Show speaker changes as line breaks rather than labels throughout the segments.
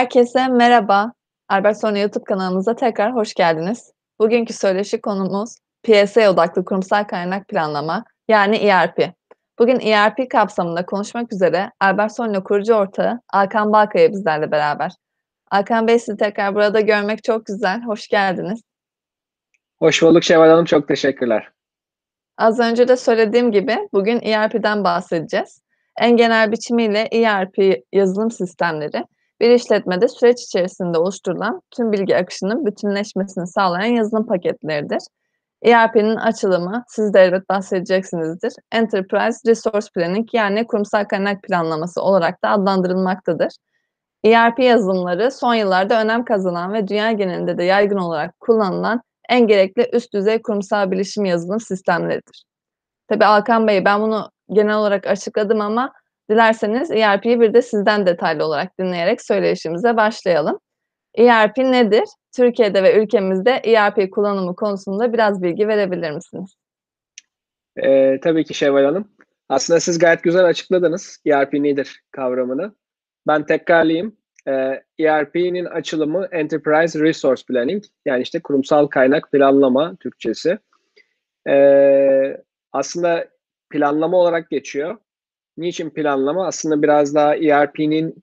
Herkese merhaba. Albert Sonra YouTube kanalımıza tekrar hoş geldiniz. Bugünkü söyleşi konumuz PSA odaklı kurumsal kaynak planlama yani ERP. Bugün ERP kapsamında konuşmak üzere Albert Sonra kurucu ortağı Alkan Balkaya bizlerle beraber. Alkan Bey sizi tekrar burada görmek çok güzel. Hoş geldiniz.
Hoş bulduk Şevval Hanım. Çok teşekkürler.
Az önce de söylediğim gibi bugün ERP'den bahsedeceğiz. En genel biçimiyle ERP yazılım sistemleri bir işletmede süreç içerisinde oluşturulan tüm bilgi akışının bütünleşmesini sağlayan yazılım paketleridir. ERP'nin açılımı, siz de elbet bahsedeceksinizdir. Enterprise Resource Planning yani kurumsal kaynak planlaması olarak da adlandırılmaktadır. ERP yazılımları son yıllarda önem kazanan ve dünya genelinde de yaygın olarak kullanılan en gerekli üst düzey kurumsal bilişim yazılım sistemleridir. Tabii Alkan Bey ben bunu genel olarak açıkladım ama dilerseniz ERP'yi bir de sizden detaylı olarak dinleyerek söyleşimize başlayalım. ERP nedir? Türkiye'de ve ülkemizde ERP kullanımı konusunda biraz bilgi verebilir misiniz?
Ee, tabii ki Şevval Hanım. Aslında siz gayet güzel açıkladınız ERP nedir kavramını. Ben tekrarlayayım. Ee, ERP'nin açılımı Enterprise Resource Planning yani işte kurumsal kaynak planlama Türkçesi. Ee, aslında planlama olarak geçiyor. Niçin planlama? Aslında biraz daha ERP'nin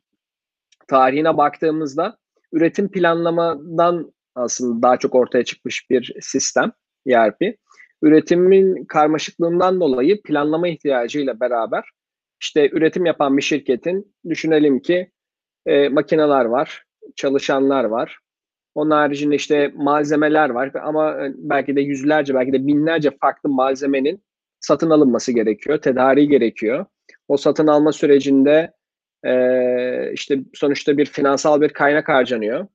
tarihine baktığımızda üretim planlamadan aslında daha çok ortaya çıkmış bir sistem ERP. Üretimin karmaşıklığından dolayı planlama ihtiyacıyla beraber işte üretim yapan bir şirketin düşünelim ki e, makineler var, çalışanlar var. Onun haricinde işte malzemeler var ama e, belki de yüzlerce belki de binlerce farklı malzemenin satın alınması gerekiyor, tedariği gerekiyor. O satın alma sürecinde e, işte sonuçta bir finansal bir kaynak harcanıyor.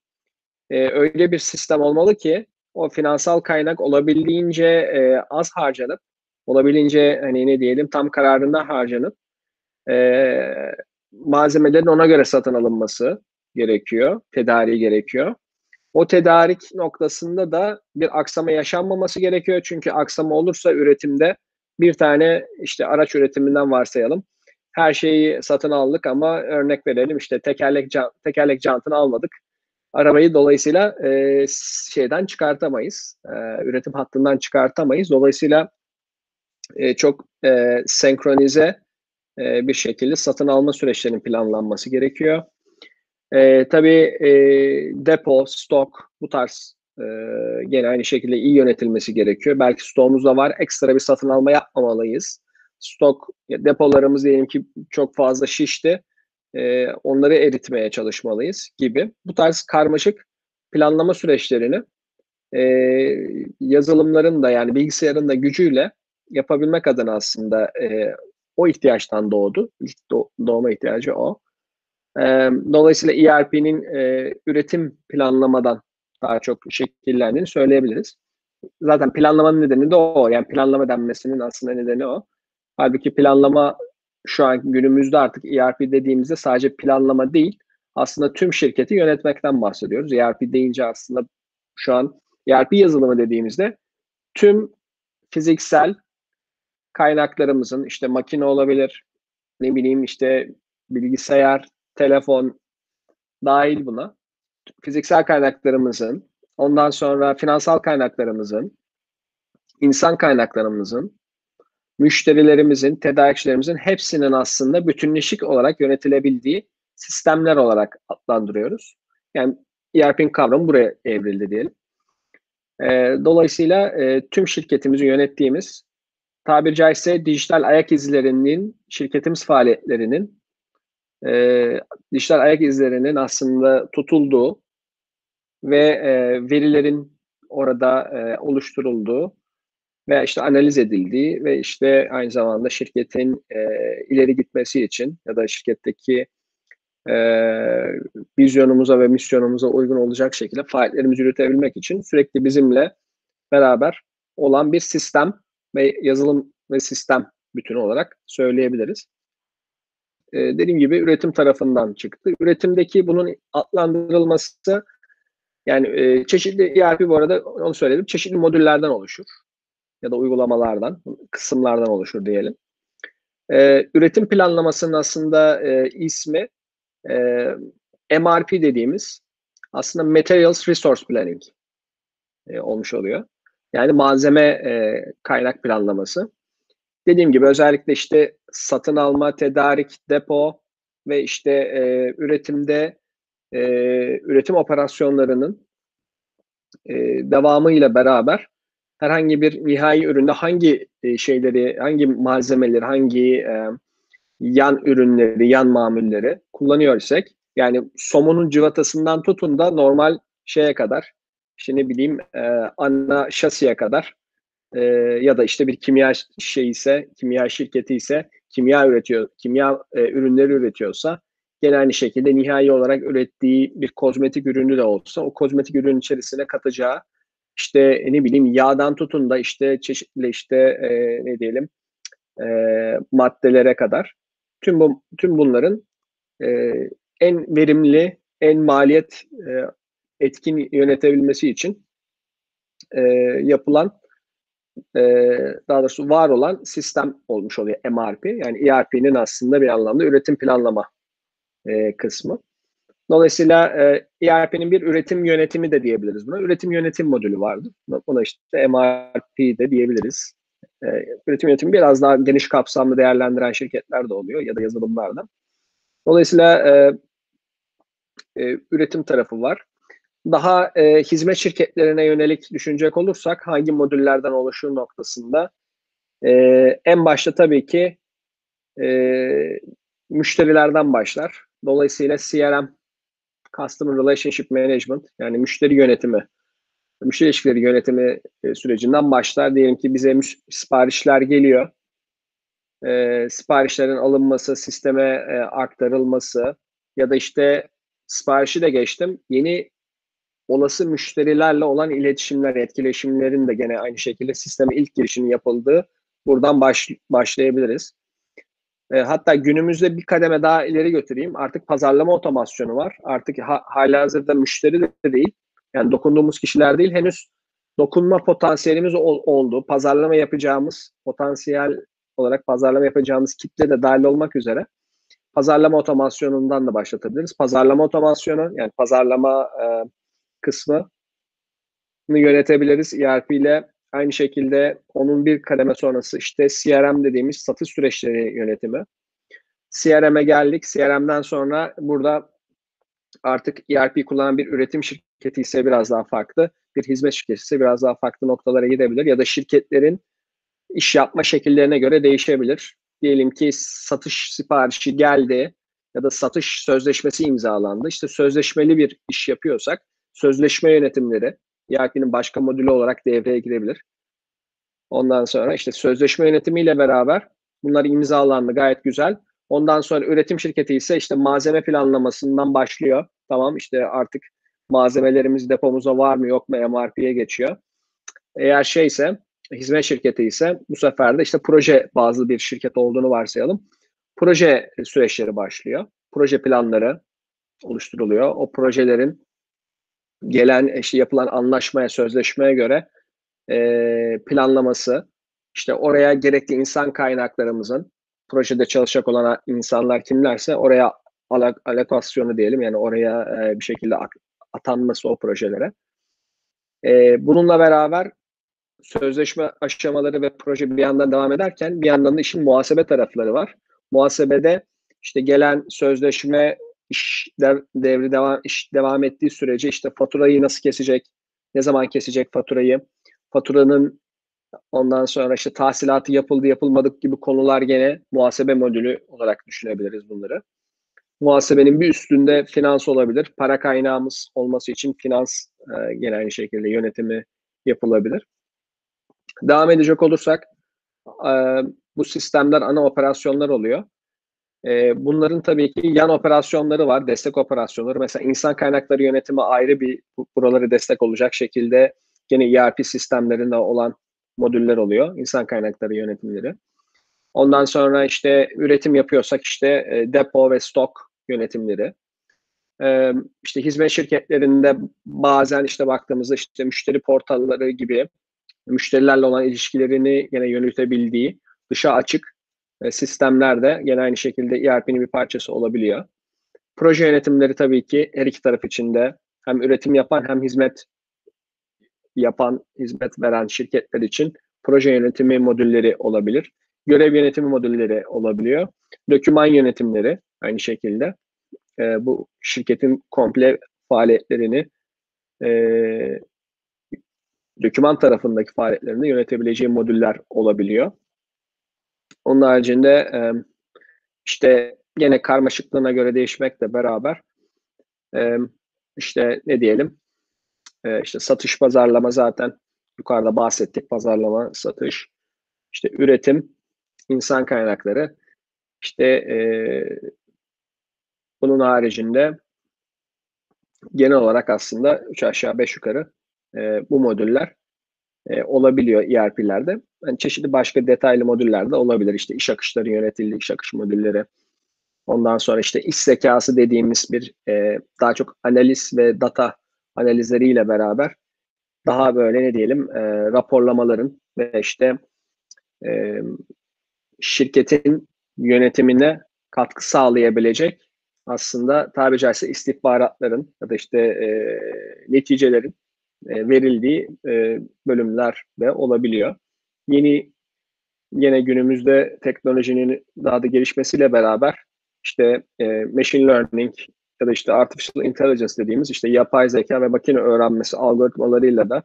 E, öyle bir sistem olmalı ki o finansal kaynak olabildiğince e, az harcanıp, olabildiğince hani ne diyelim tam kararında harcanıp e, malzemelerin ona göre satın alınması gerekiyor, tedariği gerekiyor. O tedarik noktasında da bir aksama yaşanmaması gerekiyor. Çünkü aksama olursa üretimde bir tane işte araç üretiminden varsayalım. Her şeyi satın aldık ama örnek verelim işte tekerlek can, tekerlek jantını almadık. Arabayı dolayısıyla e, şeyden çıkartamayız. E, üretim hattından çıkartamayız. Dolayısıyla e, çok e, senkronize e, bir şekilde satın alma süreçlerinin planlanması gerekiyor. E, tabii e, depo, stok bu tarz e, gene aynı şekilde iyi yönetilmesi gerekiyor. Belki stoğumuzda var ekstra bir satın alma yapmamalıyız. Stok depolarımız diyelim ki çok fazla şişti. E, onları eritmeye çalışmalıyız gibi. Bu tarz karmaşık planlama süreçlerini e, yazılımların da yani bilgisayarın da gücüyle yapabilmek adına aslında e, o ihtiyaçtan doğdu. İlk doğma ihtiyacı o. E, dolayısıyla ERP'nin e, üretim planlamadan daha çok şekillendiğini söyleyebiliriz. Zaten planlamanın nedeni de o. Yani planlama denmesinin aslında nedeni o. Halbuki planlama şu an günümüzde artık ERP dediğimizde sadece planlama değil, aslında tüm şirketi yönetmekten bahsediyoruz. ERP deyince aslında şu an ERP yazılımı dediğimizde tüm fiziksel kaynaklarımızın işte makine olabilir, ne bileyim işte bilgisayar, telefon dahil buna. Fiziksel kaynaklarımızın, ondan sonra finansal kaynaklarımızın, insan kaynaklarımızın, müşterilerimizin, tedarikçilerimizin hepsinin aslında bütünleşik olarak yönetilebildiği sistemler olarak adlandırıyoruz. Yani ERP'nin kavramı buraya evrildi diyelim. E, dolayısıyla e, tüm şirketimizi yönettiğimiz tabiri caizse dijital ayak izlerinin, şirketimiz faaliyetlerinin, e, dijital ayak izlerinin aslında tutulduğu ve e, verilerin orada e, oluşturulduğu ve işte analiz edildiği ve işte aynı zamanda şirketin e, ileri gitmesi için ya da şirketteki e, vizyonumuza ve misyonumuza uygun olacak şekilde faaliyetlerimizi yürütebilmek için sürekli bizimle beraber olan bir sistem ve yazılım ve sistem bütünü olarak söyleyebiliriz. Ee, dediğim gibi üretim tarafından çıktı. Üretimdeki bunun adlandırılması yani e, çeşitli ERP bu arada onu söyledim. Çeşitli modüllerden oluşur ya da uygulamalardan, kısımlardan oluşur diyelim. Ee, üretim planlamasının aslında e, ismi e, MRP dediğimiz aslında Materials Resource Planning e, olmuş oluyor. Yani malzeme e, kaynak planlaması. Dediğim gibi özellikle işte satın alma, tedarik, depo ve işte e, üretimde e, üretim operasyonlarının e, devamıyla beraber herhangi bir nihai üründe hangi e, şeyleri, hangi malzemeleri, hangi e, yan ürünleri, yan mamulleri kullanıyor isek yani somonun cıvatasından tutun da normal şeye kadar işte ne bileyim e, ana şasiye kadar ya da işte bir kimya şey ise, kimya şirketi ise kimya üretiyor, kimya e, ürünleri üretiyorsa gene aynı şekilde nihai olarak ürettiği bir kozmetik ürünü de olsa o kozmetik ürün içerisine katacağı işte ne bileyim yağdan tutun da işte çeşitli işte e, ne diyelim e, maddelere kadar tüm bu tüm bunların e, en verimli, en maliyet e, etkin yönetebilmesi için e, yapılan e, daha doğrusu var olan sistem olmuş oluyor MRP. Yani ERP'nin aslında bir anlamda üretim planlama e, kısmı. Dolayısıyla e, ERP'nin bir üretim yönetimi de diyebiliriz buna. Üretim yönetim modülü vardı. Buna işte MRP de diyebiliriz. E, üretim yönetimi biraz daha geniş kapsamlı değerlendiren şirketler de oluyor ya da yazılımlarda. Dolayısıyla e, e, üretim tarafı var. Daha e, hizmet şirketlerine yönelik düşünecek olursak hangi modüllerden oluşur noktasında e, en başta tabii ki e, müşterilerden başlar. Dolayısıyla CRM, Customer Relationship Management yani müşteri yönetimi, müşteri ilişkileri yönetimi e, sürecinden başlar. Diyelim ki bize siparişler geliyor. E, siparişlerin alınması, sisteme e, aktarılması ya da işte siparişi de geçtim. Yeni olası müşterilerle olan iletişimler, etkileşimlerin de gene aynı şekilde sisteme ilk girişinin yapıldığı buradan baş, başlayabiliriz. E, hatta günümüzde bir kademe daha ileri götüreyim. Artık pazarlama otomasyonu var. Artık ha, halihazırda müşteri de değil. Yani dokunduğumuz kişiler değil. Henüz dokunma potansiyelimiz ol, oldu. Pazarlama yapacağımız potansiyel olarak pazarlama yapacağımız kitle de dahil olmak üzere pazarlama otomasyonundan da başlatabiliriz. Pazarlama otomasyonu yani pazarlama e, yönetebiliriz ERP ile. Aynı şekilde onun bir kademe sonrası işte CRM dediğimiz satış süreçleri yönetimi. CRM'e geldik. CRM'den sonra burada artık ERP kullanan bir üretim şirketi ise biraz daha farklı, bir hizmet şirketi ise biraz daha farklı noktalara gidebilir ya da şirketlerin iş yapma şekillerine göre değişebilir. Diyelim ki satış siparişi geldi ya da satış sözleşmesi imzalandı. İşte sözleşmeli bir iş yapıyorsak sözleşme yönetimleri ERP'nin başka modülü olarak devreye girebilir. Ondan sonra işte sözleşme yönetimiyle beraber bunlar imzalandı gayet güzel. Ondan sonra üretim şirketi ise işte malzeme planlamasından başlıyor. Tamam işte artık malzemelerimiz depomuza var mı yok mu MRP'ye geçiyor. Eğer şeyse hizmet şirketi ise bu sefer de işte proje bazlı bir şirket olduğunu varsayalım. Proje süreçleri başlıyor. Proje planları oluşturuluyor. O projelerin gelen işte yapılan anlaşmaya, sözleşmeye göre e, planlaması, işte oraya gerekli insan kaynaklarımızın projede çalışacak olan insanlar kimlerse oraya alak alokasyonu diyelim yani oraya e, bir şekilde atanması o projelere. E, bununla beraber sözleşme aşamaları ve proje bir yandan devam ederken bir yandan da işin muhasebe tarafları var. Muhasebede işte gelen sözleşme iş devri devam iş devam ettiği sürece işte faturayı nasıl kesecek, ne zaman kesecek faturayı, faturanın ondan sonra işte tahsilatı yapıldı yapılmadık gibi konular gene muhasebe modülü olarak düşünebiliriz bunları. Muhasebenin bir üstünde finans olabilir. Para kaynağımız olması için finans e, gene aynı şekilde yönetimi yapılabilir. Devam edecek olursak e, bu sistemler ana operasyonlar oluyor. E, bunların tabii ki yan operasyonları var, destek operasyonları. Mesela insan kaynakları yönetimi ayrı bir buraları destek olacak şekilde gene ERP sistemlerinde olan modüller oluyor. İnsan kaynakları yönetimleri. Ondan sonra işte üretim yapıyorsak işte e, depo ve stok yönetimleri. E, işte hizmet şirketlerinde bazen işte baktığımızda işte müşteri portalları gibi müşterilerle olan ilişkilerini yine yönetebildiği dışa açık sistemler de yine aynı şekilde ERP'nin bir parçası olabiliyor. proje yönetimleri tabii ki her iki taraf için de hem üretim yapan hem hizmet yapan, hizmet veren şirketler için proje yönetimi modülleri olabilir. Görev yönetimi modülleri olabiliyor. Döküman yönetimleri aynı şekilde. E, bu şirketin komple faaliyetlerini e, döküman tarafındaki faaliyetlerini yönetebileceği modüller olabiliyor. Onun haricinde e, işte gene karmaşıklığına göre değişmekle beraber e, işte ne diyelim e, işte satış pazarlama zaten yukarıda bahsettik. Pazarlama satış işte üretim insan kaynakları. İşte bunun haricinde genel olarak aslında 3 aşağı 5 yukarı bu modüller e, olabiliyor ERP'lerde. Yani çeşitli başka detaylı modüller de olabilir. İşte iş akışları yönetildi, iş akış modülleri. Ondan sonra işte iş zekası dediğimiz bir e, daha çok analiz ve data analizleriyle beraber daha böyle ne diyelim e, raporlamaların ve işte e, şirketin yönetimine katkı sağlayabilecek aslında tabi caizse istihbaratların ya da işte e, neticelerin e, verildiği e, bölümler de olabiliyor. Yeni yine günümüzde teknolojinin daha da gelişmesiyle beraber işte e, machine learning ya da işte artificial intelligence dediğimiz işte yapay zeka ve makine öğrenmesi algoritmalarıyla da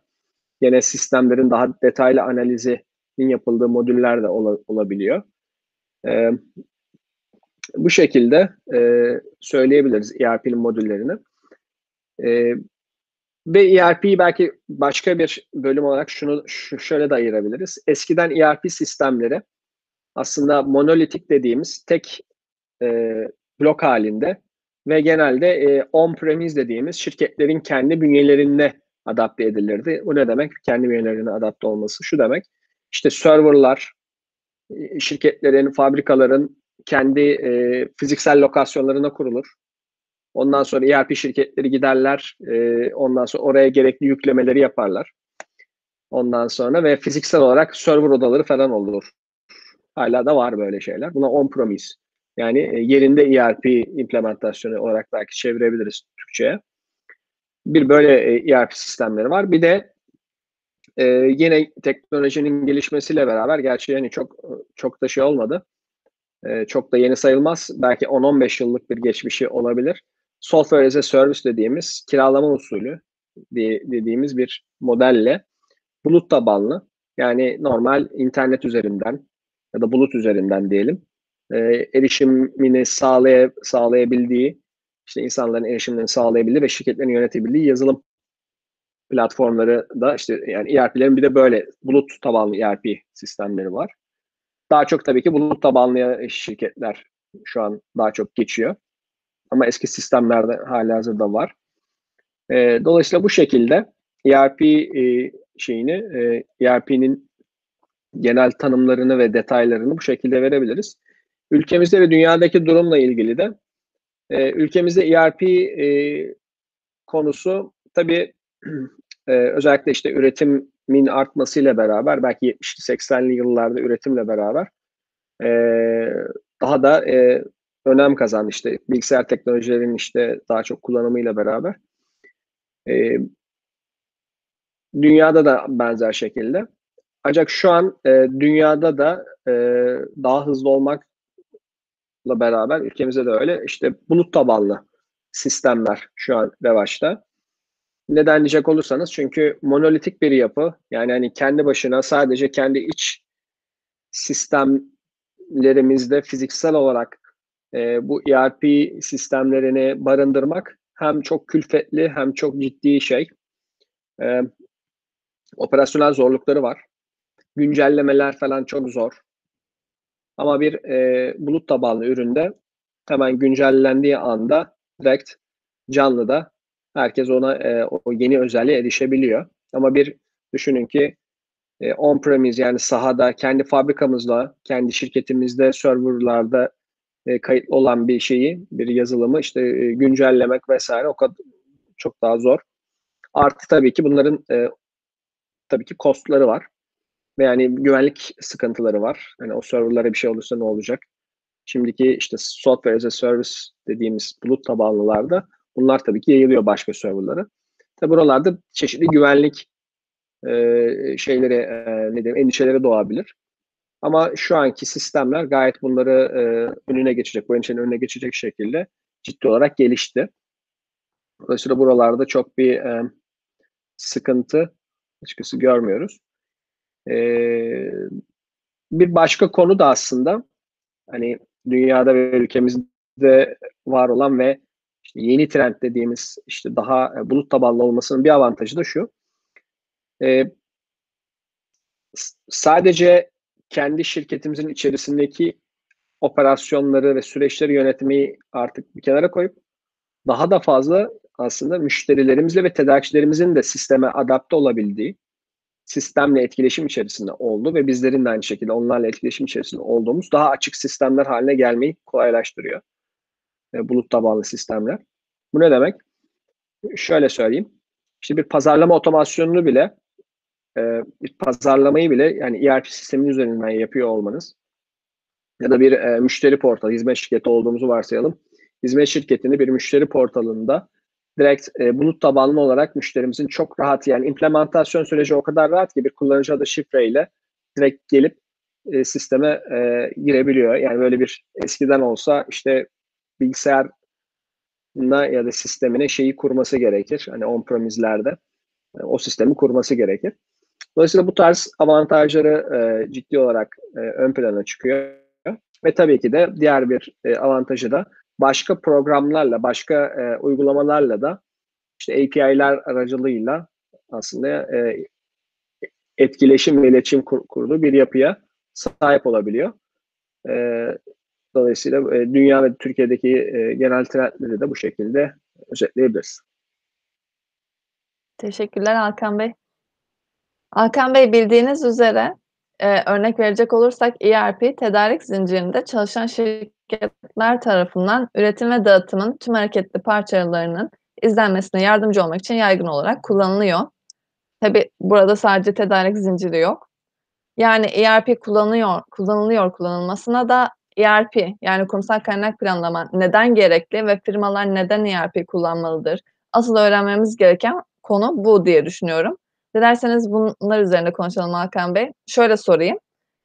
yine sistemlerin daha detaylı analizinin yapıldığı modüller de ol, olabiliyor. Bu şekilde söyleyebiliriz ERP'nin modüllerini. Ve ERP'yi belki başka bir bölüm olarak şunu şu, şöyle de ayırabiliriz. Eskiden ERP sistemleri aslında monolitik dediğimiz tek e, blok halinde ve genelde e, on-premise dediğimiz şirketlerin kendi bünyelerine adapte edilirdi. Bu ne demek? Kendi bünyelerine adapte olması. Şu demek, işte serverlar, e, şirketlerin, fabrikaların kendi e, fiziksel lokasyonlarına kurulur. Ondan sonra ERP şirketleri giderler. E, ondan sonra oraya gerekli yüklemeleri yaparlar. Ondan sonra ve fiziksel olarak server odaları falan olur. Hala da var böyle şeyler. Buna on-premise. Yani e, yerinde ERP implementasyonu olarak belki çevirebiliriz Türkçe'ye. Bir böyle e, ERP sistemleri var. Bir de e, yine teknolojinin gelişmesiyle beraber gerçi yani çok çok da şey olmadı. E, çok da yeni sayılmaz. Belki 10-15 yıllık bir geçmişi olabilir software as a service dediğimiz kiralama usulü dediğimiz bir modelle bulut tabanlı yani normal internet üzerinden ya da bulut üzerinden diyelim e, erişimini sağlay sağlayabildiği işte insanların erişimlerini sağlayabildiği ve şirketlerin yönetebildiği yazılım platformları da işte yani ERP'lerin bir de böyle bulut tabanlı ERP sistemleri var. Daha çok tabii ki bulut tabanlı şirketler şu an daha çok geçiyor. Ama eski sistemlerde hala hazırda var. E, dolayısıyla bu şekilde ERP e, şeyini, e, ERP'nin genel tanımlarını ve detaylarını bu şekilde verebiliriz. Ülkemizde ve dünyadaki durumla ilgili de e, ülkemizde ERP e, konusu tabii e, özellikle işte üretimin artmasıyla beraber belki 70'li 80'li yıllarda üretimle beraber e, daha da e, önem kazandı işte bilgisayar teknolojilerinin işte daha çok kullanımıyla beraber. E, dünyada da benzer şekilde. Ancak şu an e, dünyada da e, daha hızlı olmakla beraber ülkemizde de öyle işte bulut tabanlı sistemler şu an revaçta. Neden diyecek olursanız çünkü monolitik bir yapı yani hani kendi başına sadece kendi iç sistemlerimizde fiziksel olarak e, bu ERP sistemlerini barındırmak hem çok külfetli hem çok ciddi şey. E, operasyonel zorlukları var. Güncellemeler falan çok zor. Ama bir e, bulut tabanlı üründe hemen güncellendiği anda direkt canlıda herkes ona e, o yeni özelliğe erişebiliyor. Ama bir düşünün ki e, on-premise yani sahada kendi fabrikamızla, kendi şirketimizde serverlarda e, kayıtlı olan bir şeyi, bir yazılımı işte e, güncellemek vesaire o kadar çok daha zor. Artı tabii ki bunların e, tabii ki kostları var. Ve yani güvenlik sıkıntıları var. Hani o serverlara bir şey olursa ne olacak? Şimdiki işte software as a service dediğimiz bulut tabanlılarda bunlar tabii ki yayılıyor başka serverlara. Tabi buralarda çeşitli güvenlik e, şeyleri, e, ne diyeyim, endişeleri doğabilir. Ama şu anki sistemler gayet bunları e, önüne geçecek, bu endişenin önüne geçecek şekilde ciddi olarak gelişti. Dolayısıyla buralarda çok bir e, sıkıntı açıkçası görmüyoruz. E, bir başka konu da aslında hani dünyada ve ülkemizde var olan ve işte yeni trend dediğimiz işte daha e, bulut tabanlı olmasının bir avantajı da şu. E, sadece kendi şirketimizin içerisindeki operasyonları ve süreçleri yönetmeyi artık bir kenara koyup daha da fazla aslında müşterilerimizle ve tedarikçilerimizin de sisteme adapte olabildiği, sistemle etkileşim içerisinde oldu ve bizlerin de aynı şekilde onlarla etkileşim içerisinde olduğumuz daha açık sistemler haline gelmeyi kolaylaştırıyor. E, bulut tabanlı sistemler. Bu ne demek? Şöyle söyleyeyim. İşte bir pazarlama otomasyonunu bile e, pazarlamayı bile yani ERP sistemin üzerinden yapıyor olmanız ya da bir e, müşteri portalı, hizmet şirketi olduğumuzu varsayalım. Hizmet şirketini bir müşteri portalında direkt e, bulut tabanlı olarak müşterimizin çok rahat yani implementasyon süreci o kadar rahat ki bir kullanıcı adı şifreyle direkt gelip e, sisteme e, girebiliyor. Yani böyle bir eskiden olsa işte bilgisayar ya da sistemine şeyi kurması gerekir. Hani on-premise'lerde e, o sistemi kurması gerekir. Dolayısıyla bu tarz avantajları e, ciddi olarak e, ön plana çıkıyor. Ve tabii ki de diğer bir e, avantajı da başka programlarla, başka e, uygulamalarla da işte API'ler aracılığıyla aslında e, etkileşim ve iletişim kur, kurduğu bir yapıya sahip olabiliyor. E, dolayısıyla e, dünya ve Türkiye'deki e, genel trendleri de bu şekilde özetleyebiliriz.
Teşekkürler Hakan Bey. Hakan Bey bildiğiniz üzere e, örnek verecek olursak ERP tedarik zincirinde çalışan şirketler tarafından üretim ve dağıtımın tüm hareketli parçalarının izlenmesine yardımcı olmak için yaygın olarak kullanılıyor. Tabi burada sadece tedarik zinciri yok. Yani ERP kullanıyor, kullanılıyor kullanılmasına da ERP yani kurumsal kaynak planlama neden gerekli ve firmalar neden ERP kullanmalıdır? Asıl öğrenmemiz gereken konu bu diye düşünüyorum. Dilerseniz bunlar üzerinde konuşalım Hakan Bey. Şöyle sorayım.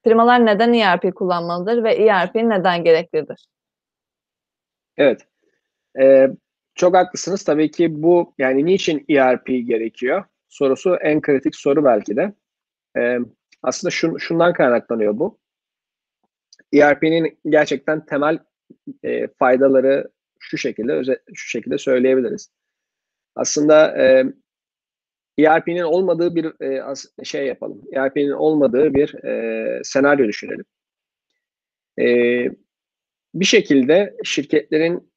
Firmalar neden ERP kullanmalıdır ve ERP neden gereklidir?
Evet. Ee, çok haklısınız. Tabii ki bu yani niçin ERP gerekiyor? Sorusu en kritik soru belki de. Ee, aslında şun, şundan kaynaklanıyor bu. ERP'nin gerçekten temel e, faydaları şu şekilde şu şekilde söyleyebiliriz. Aslında e, ERP'nin olmadığı bir e, şey yapalım. ERP'nin olmadığı bir e, senaryo düşünelim. E, bir şekilde şirketlerin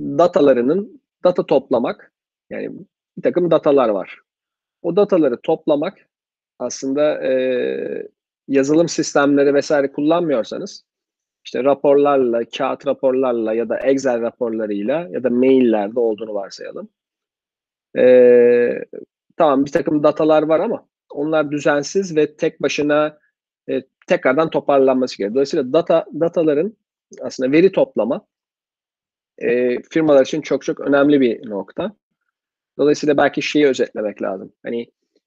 datalarının data toplamak yani bir takım datalar var. O dataları toplamak aslında e, yazılım sistemleri vesaire kullanmıyorsanız işte raporlarla, kağıt raporlarla ya da Excel raporlarıyla ya da maillerde olduğunu varsayalım. Ee, tamam bir takım datalar var ama onlar düzensiz ve tek başına e, tekrardan toparlanması gerekiyor. Dolayısıyla data dataların aslında veri toplama e, firmalar için çok çok önemli bir nokta. Dolayısıyla belki şeyi özetlemek lazım. Hani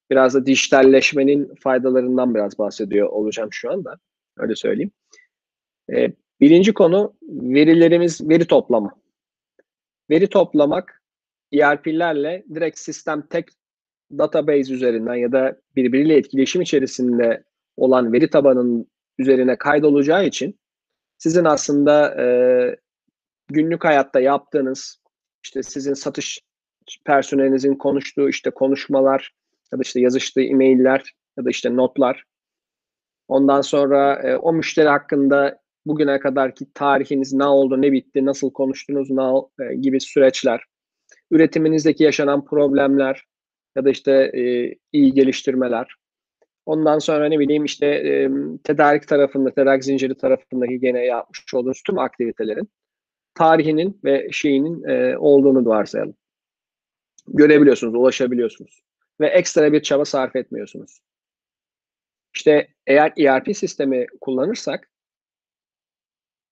biraz da dijitalleşmenin faydalarından biraz bahsediyor olacağım şu anda. Öyle söyleyeyim. E, birinci konu verilerimiz, veri toplama. Veri toplamak ERP'lerle direkt sistem tek database üzerinden ya da birbiriyle etkileşim içerisinde olan veri tabanının üzerine kaydolacağı için sizin aslında e, günlük hayatta yaptığınız işte sizin satış personelinizin konuştuğu işte konuşmalar ya da işte yazıştığı e-mailler ya da işte notlar. Ondan sonra e, o müşteri hakkında bugüne kadarki tarihiniz ne oldu, ne bitti, nasıl konuştunuz ne, e, gibi süreçler üretiminizdeki yaşanan problemler ya da işte e, iyi geliştirmeler. Ondan sonra ne bileyim işte e, tedarik tarafında, tedarik zinciri tarafındaki gene yapmış olduğunuz tüm aktivitelerin tarihinin ve şeyinin e, olduğunu varsayalım. Görebiliyorsunuz, ulaşabiliyorsunuz ve ekstra bir çaba sarf etmiyorsunuz. İşte eğer ERP sistemi kullanırsak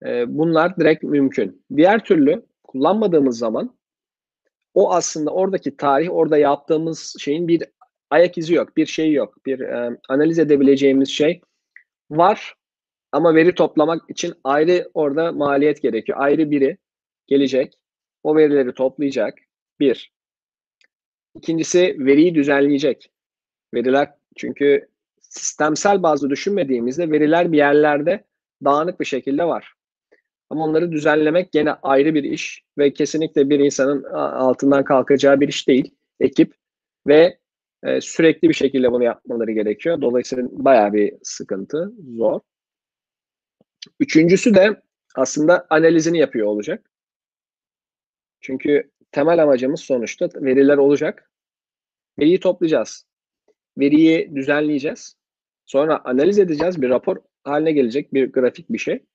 e, bunlar direkt mümkün. Diğer türlü kullanmadığımız zaman o aslında oradaki tarih, orada yaptığımız şeyin bir ayak izi yok, bir şey yok. Bir e, analiz edebileceğimiz şey var ama veri toplamak için ayrı orada maliyet gerekiyor. Ayrı biri gelecek, o verileri toplayacak. Bir. İkincisi veriyi düzenleyecek. Veriler çünkü sistemsel bazı düşünmediğimizde veriler bir yerlerde dağınık bir şekilde var. Ama onları düzenlemek gene ayrı bir iş ve kesinlikle bir insanın altından kalkacağı bir iş değil. Ekip ve e, sürekli bir şekilde bunu yapmaları gerekiyor. Dolayısıyla bayağı bir sıkıntı, zor. Üçüncüsü de aslında analizini yapıyor olacak. Çünkü temel amacımız sonuçta veriler olacak. Veriyi toplayacağız. Veriyi düzenleyeceğiz. Sonra analiz edeceğiz. Bir rapor haline gelecek bir grafik bir şey.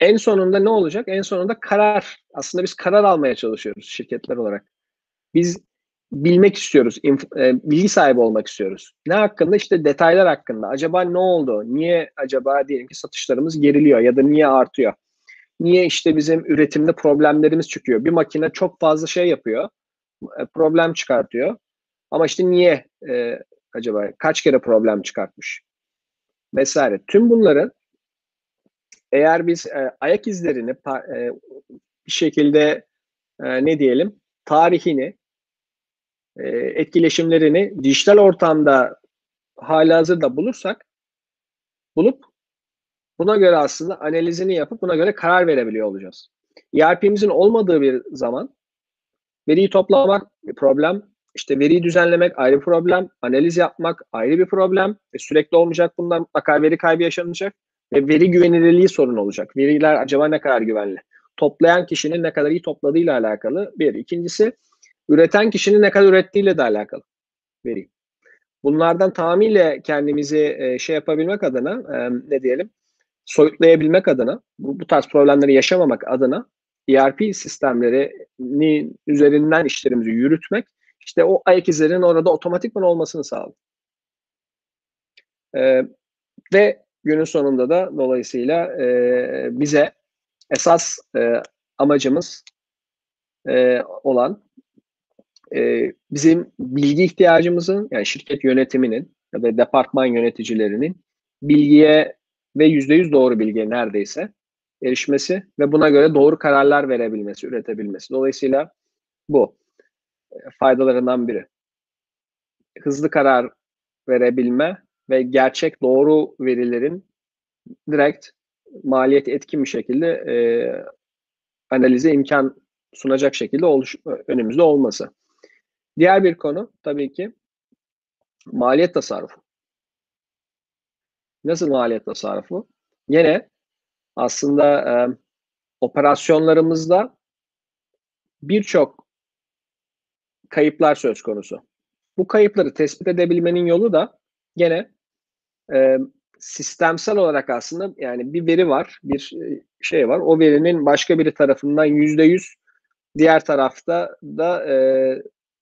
En sonunda ne olacak? En sonunda karar. Aslında biz karar almaya çalışıyoruz şirketler olarak. Biz bilmek istiyoruz, e, bilgi sahibi olmak istiyoruz. Ne hakkında? İşte detaylar hakkında. Acaba ne oldu? Niye acaba diyelim ki satışlarımız geriliyor ya da niye artıyor? Niye işte bizim üretimde problemlerimiz çıkıyor? Bir makine çok fazla şey yapıyor, e, problem çıkartıyor. Ama işte niye e, acaba? Kaç kere problem çıkartmış? Vesaire. Tüm bunları eğer biz e, ayak izlerini e, bir şekilde e, ne diyelim tarihini e, etkileşimlerini dijital ortamda hala hazırda bulursak bulup buna göre aslında analizini yapıp buna göre karar verebiliyor olacağız. ERP'mizin olmadığı bir zaman veriyi toplamak bir problem, işte veriyi düzenlemek ayrı problem, analiz yapmak ayrı bir problem ve sürekli olmayacak bundan mutlaka veri kaybı yaşanacak ve veri güvenilirliği sorun olacak. Veriler acaba ne kadar güvenli? Toplayan kişinin ne kadar iyi topladığıyla alakalı bir. İkincisi üreten kişinin ne kadar ürettiğiyle de alakalı veri. Bunlardan tamamıyla kendimizi e, şey yapabilmek adına e, ne diyelim soyutlayabilmek adına bu, bu tarz problemleri yaşamamak adına ERP sistemlerinin üzerinden işlerimizi yürütmek işte o ayak izlerinin orada otomatikman olmasını sağlıyor. E, ve günün sonunda da dolayısıyla e, bize esas e, amacımız e, olan e, bizim bilgi ihtiyacımızın yani şirket yönetiminin ya da departman yöneticilerinin bilgiye ve yüzde yüz doğru bilgiye neredeyse erişmesi ve buna göre doğru kararlar verebilmesi, üretebilmesi. Dolayısıyla bu e, faydalarından biri. Hızlı karar verebilme ve gerçek doğru verilerin direkt maliyet etkin bir şekilde e, analize imkan sunacak şekilde oluş, önümüzde olması. Diğer bir konu tabii ki maliyet tasarrufu. Nasıl maliyet tasarrufu? Yine aslında e, operasyonlarımızda birçok kayıplar söz konusu. Bu kayıpları tespit edebilmenin yolu da gene e, sistemsel olarak aslında yani bir veri var, bir şey var. O verinin başka biri tarafından yüzde yüz diğer tarafta da e,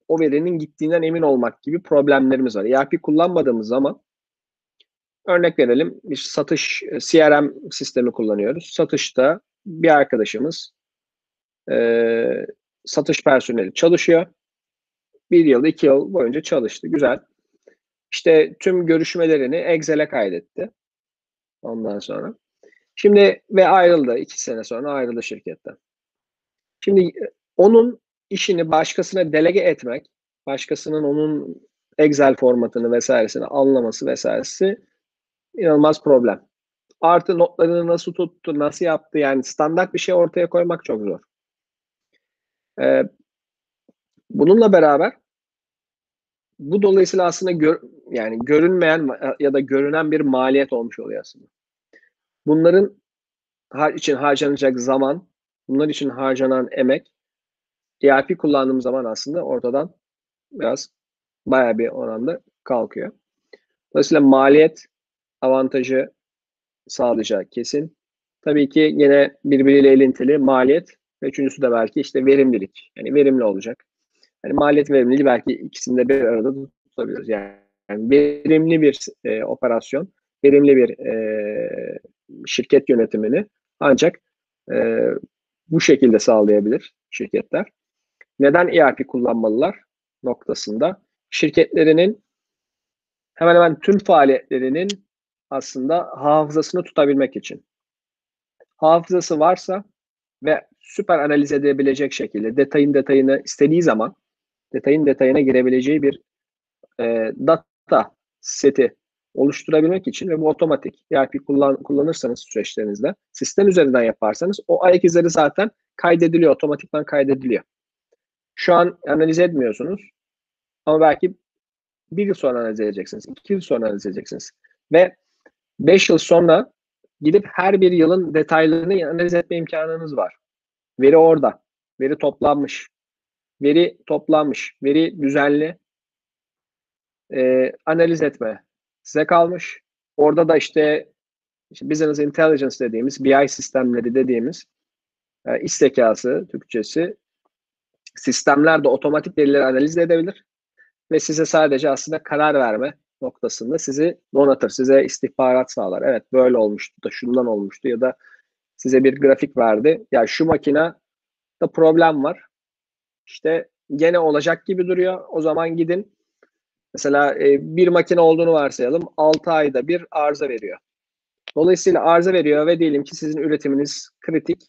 o verinin gittiğinden emin olmak gibi problemlerimiz var. ERP kullanmadığımız zaman örnek verelim bir satış CRM sistemi kullanıyoruz. Satışta bir arkadaşımız e, satış personeli çalışıyor. Bir yıl, iki yıl boyunca çalıştı. Güzel. İşte tüm görüşmelerini Excel'e kaydetti. Ondan sonra. Şimdi ve ayrıldı. iki sene sonra ayrıldı şirketten. Şimdi onun işini başkasına delege etmek, başkasının onun Excel formatını vesairesini anlaması vesairesi inanılmaz problem. Artı notlarını nasıl tuttu, nasıl yaptı yani standart bir şey ortaya koymak çok zor. Ee, bununla beraber bu dolayısıyla aslında gör, yani görünmeyen ya da görünen bir maliyet olmuş oluyor aslında. Bunların için harcanacak zaman, bunlar için harcanan emek ERP kullandığım zaman aslında ortadan biraz bayağı bir oranda kalkıyor. Dolayısıyla maliyet avantajı sağlayacak kesin. Tabii ki yine birbiriyle elintili maliyet ve üçüncüsü de belki işte verimlilik. Yani verimli olacak. Yani maliyet verimliliği belki ikisinde bir arada tutabiliriz. Yani, yani verimli bir e, operasyon, verimli bir e, şirket yönetimini ancak e, bu şekilde sağlayabilir şirketler. Neden ERP kullanmalılar noktasında şirketlerinin hemen hemen tüm faaliyetlerinin aslında hafızasını tutabilmek için. Hafızası varsa ve süper analiz edebilecek şekilde detayın detayını istediği zaman detayın detayına girebileceği bir e, data seti oluşturabilmek için ve bu otomatik ERP kullan, kullanırsanız süreçlerinizde sistem üzerinden yaparsanız o ayak izleri zaten kaydediliyor, otomatikman kaydediliyor. Şu an analiz etmiyorsunuz ama belki bir yıl sonra analiz edeceksiniz, iki yıl sonra analiz edeceksiniz. Ve beş yıl sonra gidip her bir yılın detaylarını analiz etme imkanınız var. Veri orada. Veri toplanmış. Veri toplanmış. Veri düzenli. Ee, analiz etme size kalmış. Orada da işte, işte Business Intelligence dediğimiz, BI sistemleri dediğimiz e, iş zekası, Türkçesi sistemler de otomatik verileri analiz edebilir ve size sadece aslında karar verme noktasında sizi donatır, size istihbarat sağlar. Evet böyle olmuştu da şundan olmuştu ya da size bir grafik verdi. Ya şu makine da problem var. İşte gene olacak gibi duruyor. O zaman gidin Mesela e, bir makine olduğunu varsayalım. 6 ayda bir arıza veriyor. Dolayısıyla arıza veriyor ve diyelim ki sizin üretiminiz kritik.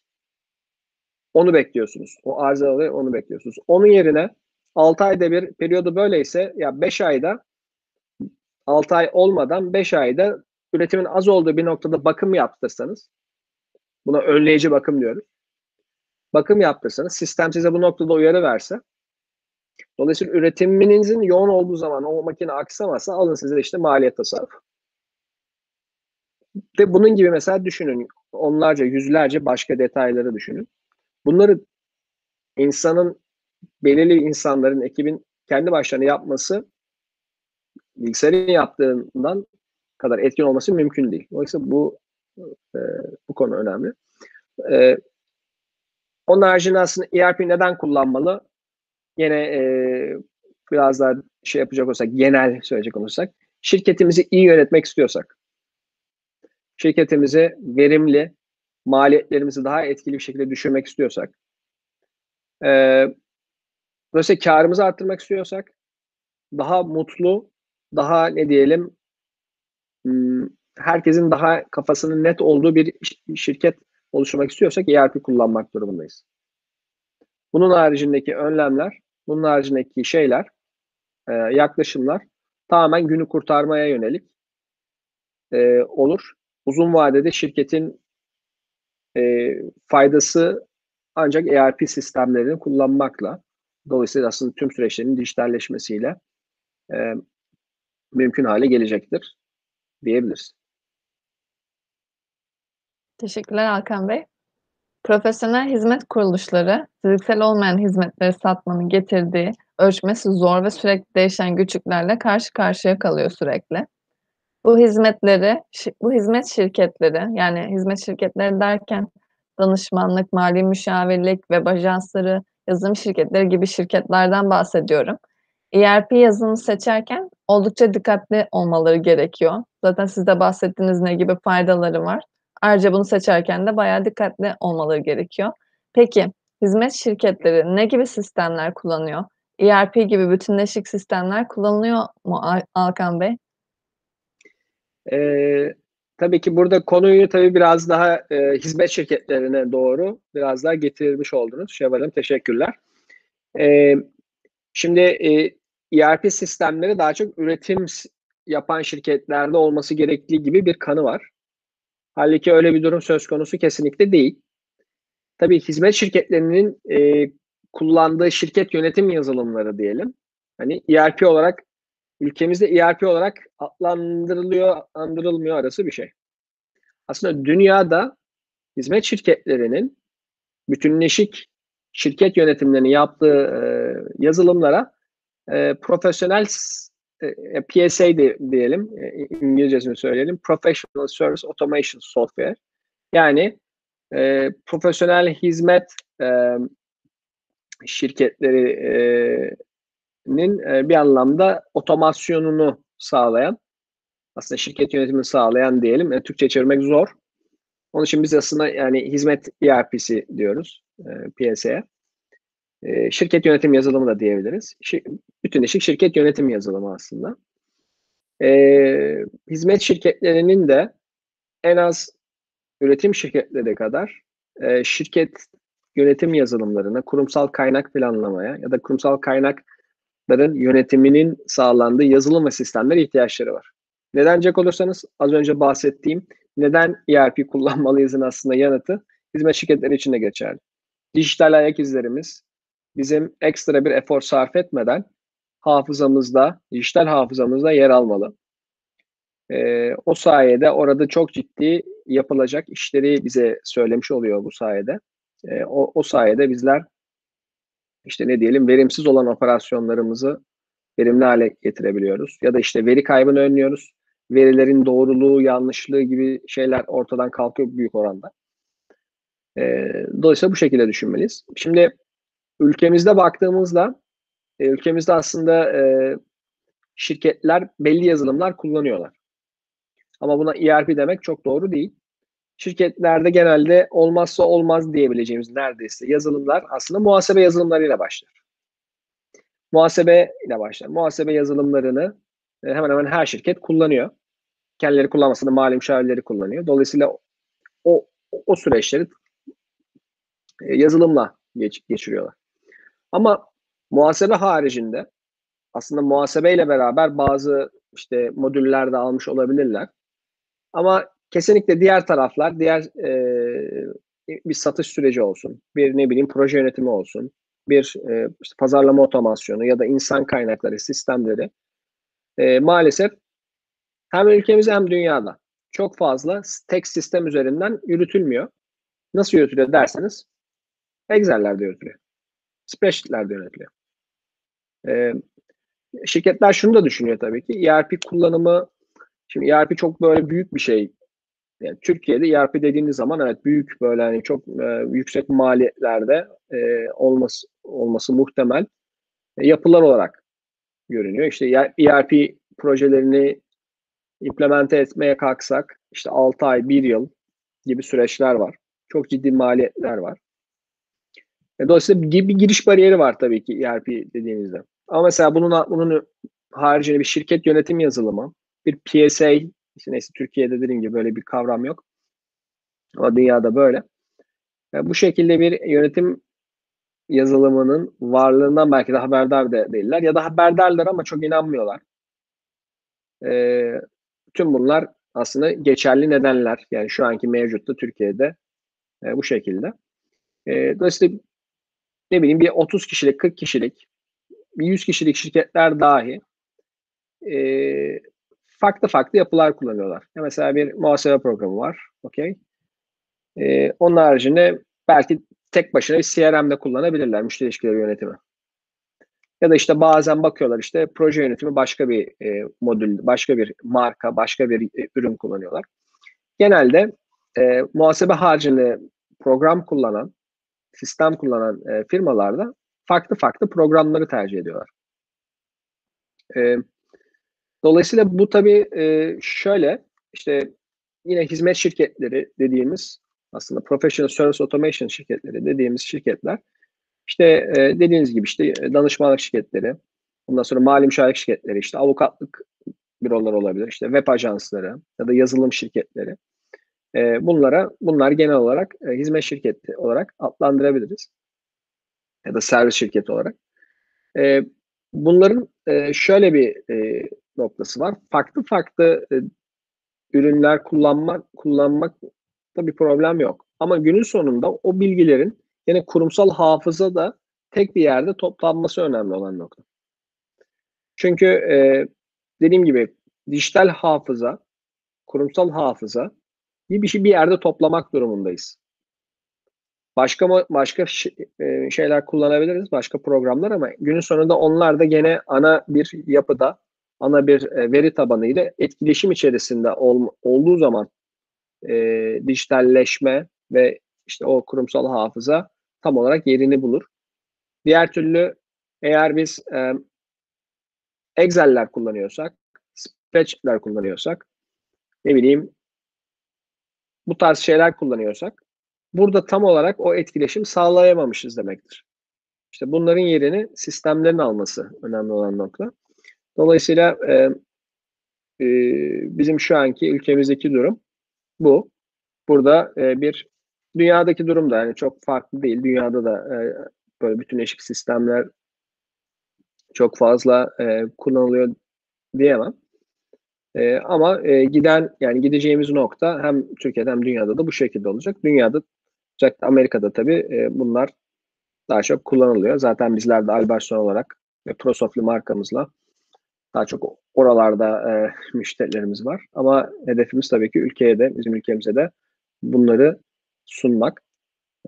Onu bekliyorsunuz. O arızalı onu bekliyorsunuz. Onun yerine 6 ayda bir periyodu böyleyse ya 5 ayda 6 ay olmadan 5 ayda üretimin az olduğu bir noktada bakım yaptırsanız buna önleyici bakım diyoruz. Bakım yaptırsanız sistem size bu noktada uyarı verse Dolayısıyla üretiminizin yoğun olduğu zaman o makine aksamazsa alın size işte maliyet tasarruf. Ve bunun gibi mesela düşünün onlarca, yüzlerce başka detayları düşünün. Bunları insanın, belirli insanların, ekibin kendi başlarına yapması bilgisayarın yaptığından kadar etkin olması mümkün değil. Dolayısıyla bu e, bu konu önemli. E, onun haricinde aslında ERP neden kullanmalı? Yine e, biraz daha şey yapacak olsak, genel söyleyecek olursak, şirketimizi iyi yönetmek istiyorsak, şirketimizi verimli, maliyetlerimizi daha etkili bir şekilde düşürmek istiyorsak, e, dolayısıyla karımızı arttırmak istiyorsak, daha mutlu, daha ne diyelim, hmm, herkesin daha kafasının net olduğu bir şirket oluşturmak istiyorsak ERP kullanmak durumundayız. Bunun haricindeki önlemler bunun haricindeki şeyler, e, yaklaşımlar tamamen günü kurtarmaya yönelik e, olur. Uzun vadede şirketin e, faydası ancak ERP sistemlerini kullanmakla, dolayısıyla aslında tüm süreçlerin dijitalleşmesiyle e, mümkün hale gelecektir diyebiliriz.
Teşekkürler Hakan Bey. Profesyonel hizmet kuruluşları, fiziksel olmayan hizmetleri satmanın getirdiği ölçmesi zor ve sürekli değişen güçlüklerle karşı karşıya kalıyor sürekli. Bu hizmetleri, bu hizmet şirketleri, yani hizmet şirketleri derken danışmanlık, mali müşavirlik, web ajansları, yazılım şirketleri gibi şirketlerden bahsediyorum. ERP yazılımı seçerken oldukça dikkatli olmaları gerekiyor. Zaten siz de bahsettiğiniz ne gibi faydaları var. Ayrıca bunu seçerken de bayağı dikkatli olmaları gerekiyor. Peki, hizmet şirketleri ne gibi sistemler kullanıyor? ERP gibi bütünleşik sistemler kullanılıyor mu Alkan Bey?
Ee, tabii ki burada konuyu tabii biraz daha e, hizmet şirketlerine doğru biraz daha getirmiş oldunuz. Şevval teşekkürler. Ee, şimdi e, ERP sistemleri daha çok üretim yapan şirketlerde olması gerektiği gibi bir kanı var. Halbuki öyle bir durum söz konusu kesinlikle değil. Tabii hizmet şirketlerinin e, kullandığı şirket yönetim yazılımları diyelim. Hani ERP olarak ülkemizde ERP olarak adlandırılıyor, andırılmıyor arası bir şey. Aslında dünyada hizmet şirketlerinin bütünleşik şirket yönetimlerini yaptığı e, yazılımlara e, profesyonel e, e PSA de, diyelim, e, İngilizcesini söyleyelim. Professional Service Automation Software. Yani e, profesyonel hizmet e, şirketlerinin e, bir anlamda otomasyonunu sağlayan, aslında şirket yönetimini sağlayan diyelim. E, Türkçe çevirmek zor. Onun için biz aslında yani hizmet ERP'si diyoruz e, piyasaya. E, şirket yönetim yazılımı da diyebiliriz. Şir, bütünleşik şirket yönetim yazılımı aslında. E, hizmet şirketlerinin de en az üretim şirketleri kadar e, şirket yönetim yazılımlarına, kurumsal kaynak planlamaya ya da kurumsal kaynakların yönetiminin sağlandığı yazılım ve sistemlere ihtiyaçları var. Neden diyecek olursanız az önce bahsettiğim neden ERP kullanmalıyızın aslında yanıtı hizmet şirketleri için de geçerli. Dijital ayak izlerimiz bizim ekstra bir efor sarf etmeden hafızamızda, dijital hafızamızda yer almalı. Ee, o sayede orada çok ciddi yapılacak işleri bize söylemiş oluyor bu sayede. Ee, o, o sayede bizler işte ne diyelim verimsiz olan operasyonlarımızı verimli hale getirebiliyoruz. Ya da işte veri kaybını önlüyoruz verilerin doğruluğu, yanlışlığı gibi şeyler ortadan kalkıyor büyük oranda. E, dolayısıyla bu şekilde düşünmeliyiz. Şimdi ülkemizde baktığımızda e, ülkemizde aslında e, şirketler belli yazılımlar kullanıyorlar. Ama buna ERP demek çok doğru değil. Şirketlerde genelde olmazsa olmaz diyebileceğimiz neredeyse yazılımlar aslında muhasebe yazılımlarıyla başlar. Muhasebe ile başlar. Muhasebe yazılımlarını hemen hemen her şirket kullanıyor kendileri kullanmasa da mali müşavirleri kullanıyor. Dolayısıyla o o süreçleri e, yazılımla geç, geçiriyorlar. Ama muhasebe haricinde aslında muhasebeyle beraber bazı işte modüller de almış olabilirler. Ama kesinlikle diğer taraflar, diğer e, bir satış süreci olsun, bir ne bileyim proje yönetimi olsun, bir e, işte pazarlama otomasyonu ya da insan kaynakları sistemleri e, maalesef hem ülkemizde hem dünyada çok fazla tek sistem üzerinden yürütülmüyor. Nasıl yürütülüyor derseniz Excel'lerde yürütülüyor. Spreadsheet'lerde yönetiliyor. Ee, şirketler şunu da düşünüyor tabii ki. ERP kullanımı şimdi ERP çok böyle büyük bir şey. Yani Türkiye'de ERP dediğiniz zaman evet büyük böyle hani çok e, yüksek maliyetlerde e, olması olması muhtemel e, yapılar olarak görünüyor. İşte ERP projelerini implemente etmeye kalksak işte 6 ay, 1 yıl gibi süreçler var. Çok ciddi maliyetler var. E, dolayısıyla bir, bir giriş bariyeri var tabii ki ERP dediğinizde. Ama mesela bunun bunun haricinde bir şirket yönetim yazılımı, bir PSA, işte neyse Türkiye'de dediğim gibi böyle bir kavram yok. Ama dünyada böyle. Yani e, bu şekilde bir yönetim yazılımının varlığından belki de haberdar de değiller ya da haberdarlar ama çok inanmıyorlar. Ee, Tüm bunlar aslında geçerli nedenler. Yani şu anki mevcutta Türkiye'de e, bu şekilde. E, dolayısıyla ne bileyim bir 30 kişilik, 40 kişilik, bir 100 kişilik şirketler dahi e, farklı farklı yapılar kullanıyorlar. Ya mesela bir muhasebe programı var. Okey. E, onun haricinde belki tek başına bir CRM'de kullanabilirler müşteri ilişkileri yönetimi. Ya da işte bazen bakıyorlar işte proje yönetimi başka bir e, modül, başka bir marka, başka bir e, ürün kullanıyorlar. Genelde e, muhasebe haricinde program kullanan, sistem kullanan e, firmalarda farklı farklı programları tercih ediyorlar. E, dolayısıyla bu tabii e, şöyle işte yine hizmet şirketleri dediğimiz aslında professional service automation şirketleri dediğimiz şirketler işte e, dediğiniz gibi işte e, danışmanlık şirketleri, ondan sonra mali müşavir şirketleri, işte avukatlık bürolar olabilir, işte web ajansları ya da yazılım şirketleri. E, bunlara bunlar genel olarak e, hizmet şirketi olarak adlandırabiliriz. Ya da servis şirketi olarak. E, bunların e, şöyle bir e, noktası var. Farklı farklı e, ürünler kullanmak kullanmak da bir problem yok. Ama günün sonunda o bilgilerin Yine kurumsal hafıza da tek bir yerde toplanması önemli olan nokta. Çünkü e, dediğim gibi dijital hafıza, kurumsal hafıza bir bir şey bir yerde toplamak durumundayız. Başka başka e, şeyler kullanabiliriz, başka programlar ama günün sonunda onlar da gene ana bir yapıda, ana bir e, veri tabanı ile etkileşim içerisinde ol, olduğu zaman e, dijitalleşme ve işte o kurumsal hafıza tam olarak yerini bulur. Diğer türlü eğer biz e, Excel'ler kullanıyorsak, spreadsheet'ler kullanıyorsak, ne bileyim bu tarz şeyler kullanıyorsak burada tam olarak o etkileşim sağlayamamışız demektir. İşte bunların yerini sistemlerin alması önemli olan nokta. Dolayısıyla e, e, bizim şu anki ülkemizdeki durum bu. Burada e, bir dünyadaki durum da yani çok farklı değil. Dünyada da e, böyle bütünleşik sistemler çok fazla e, kullanılıyor diyemem. E, ama e, giden yani gideceğimiz nokta hem Türkiye'de hem dünyada da bu şekilde olacak. Dünyada özellikle Amerika'da tabii e, bunlar daha çok kullanılıyor. Zaten bizler de Alberson olarak ve ProSoft'lu markamızla daha çok oralarda e, müşterilerimiz var. Ama hedefimiz tabii ki ülkeye de, bizim ülkemize de bunları sunmak.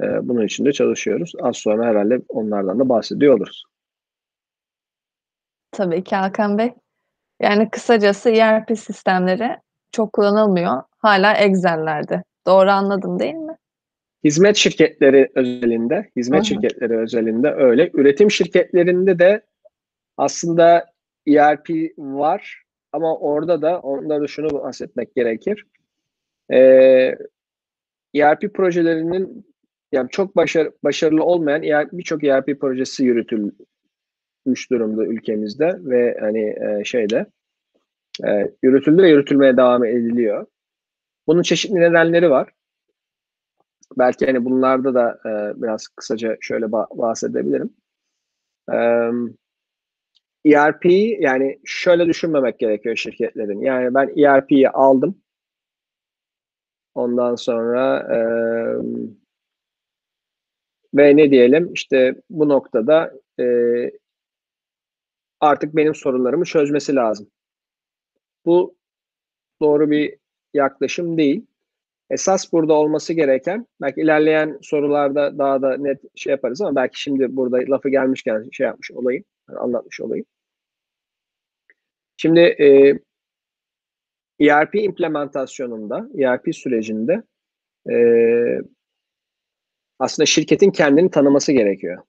E, bunun için de çalışıyoruz. Az sonra herhalde onlardan da bahsediyor oluruz.
Tabii ki Hakan Bey. Yani kısacası ERP sistemleri çok kullanılmıyor. Hala Excel'lerde. Doğru anladım değil mi?
Hizmet şirketleri özelinde, hizmet Hı-hı. şirketleri özelinde öyle. Üretim şirketlerinde de aslında ERP var ama orada da onda da şunu bahsetmek gerekir. Ee, ERP projelerinin yani çok başar, başarılı olmayan ERP, birçok ERP projesi yürütülmüş durumda ülkemizde ve hani e, şeyde e, yürütüldü ve yürütülmeye devam ediliyor. Bunun çeşitli nedenleri var. Belki hani bunlarda da e, biraz kısaca şöyle bahsedebilirim. E, ERP yani şöyle düşünmemek gerekiyor şirketlerin. Yani ben ERP'yi aldım. Ondan sonra e, ve ne diyelim işte bu noktada e, artık benim sorularımı çözmesi lazım. Bu doğru bir yaklaşım değil. Esas burada olması gereken, belki ilerleyen sorularda daha da net şey yaparız ama belki şimdi burada lafı gelmişken şey yapmış olayım, anlatmış olayım. Şimdi e, ERP implementasyonunda, ERP sürecinde e, aslında şirketin kendini tanıması gerekiyor.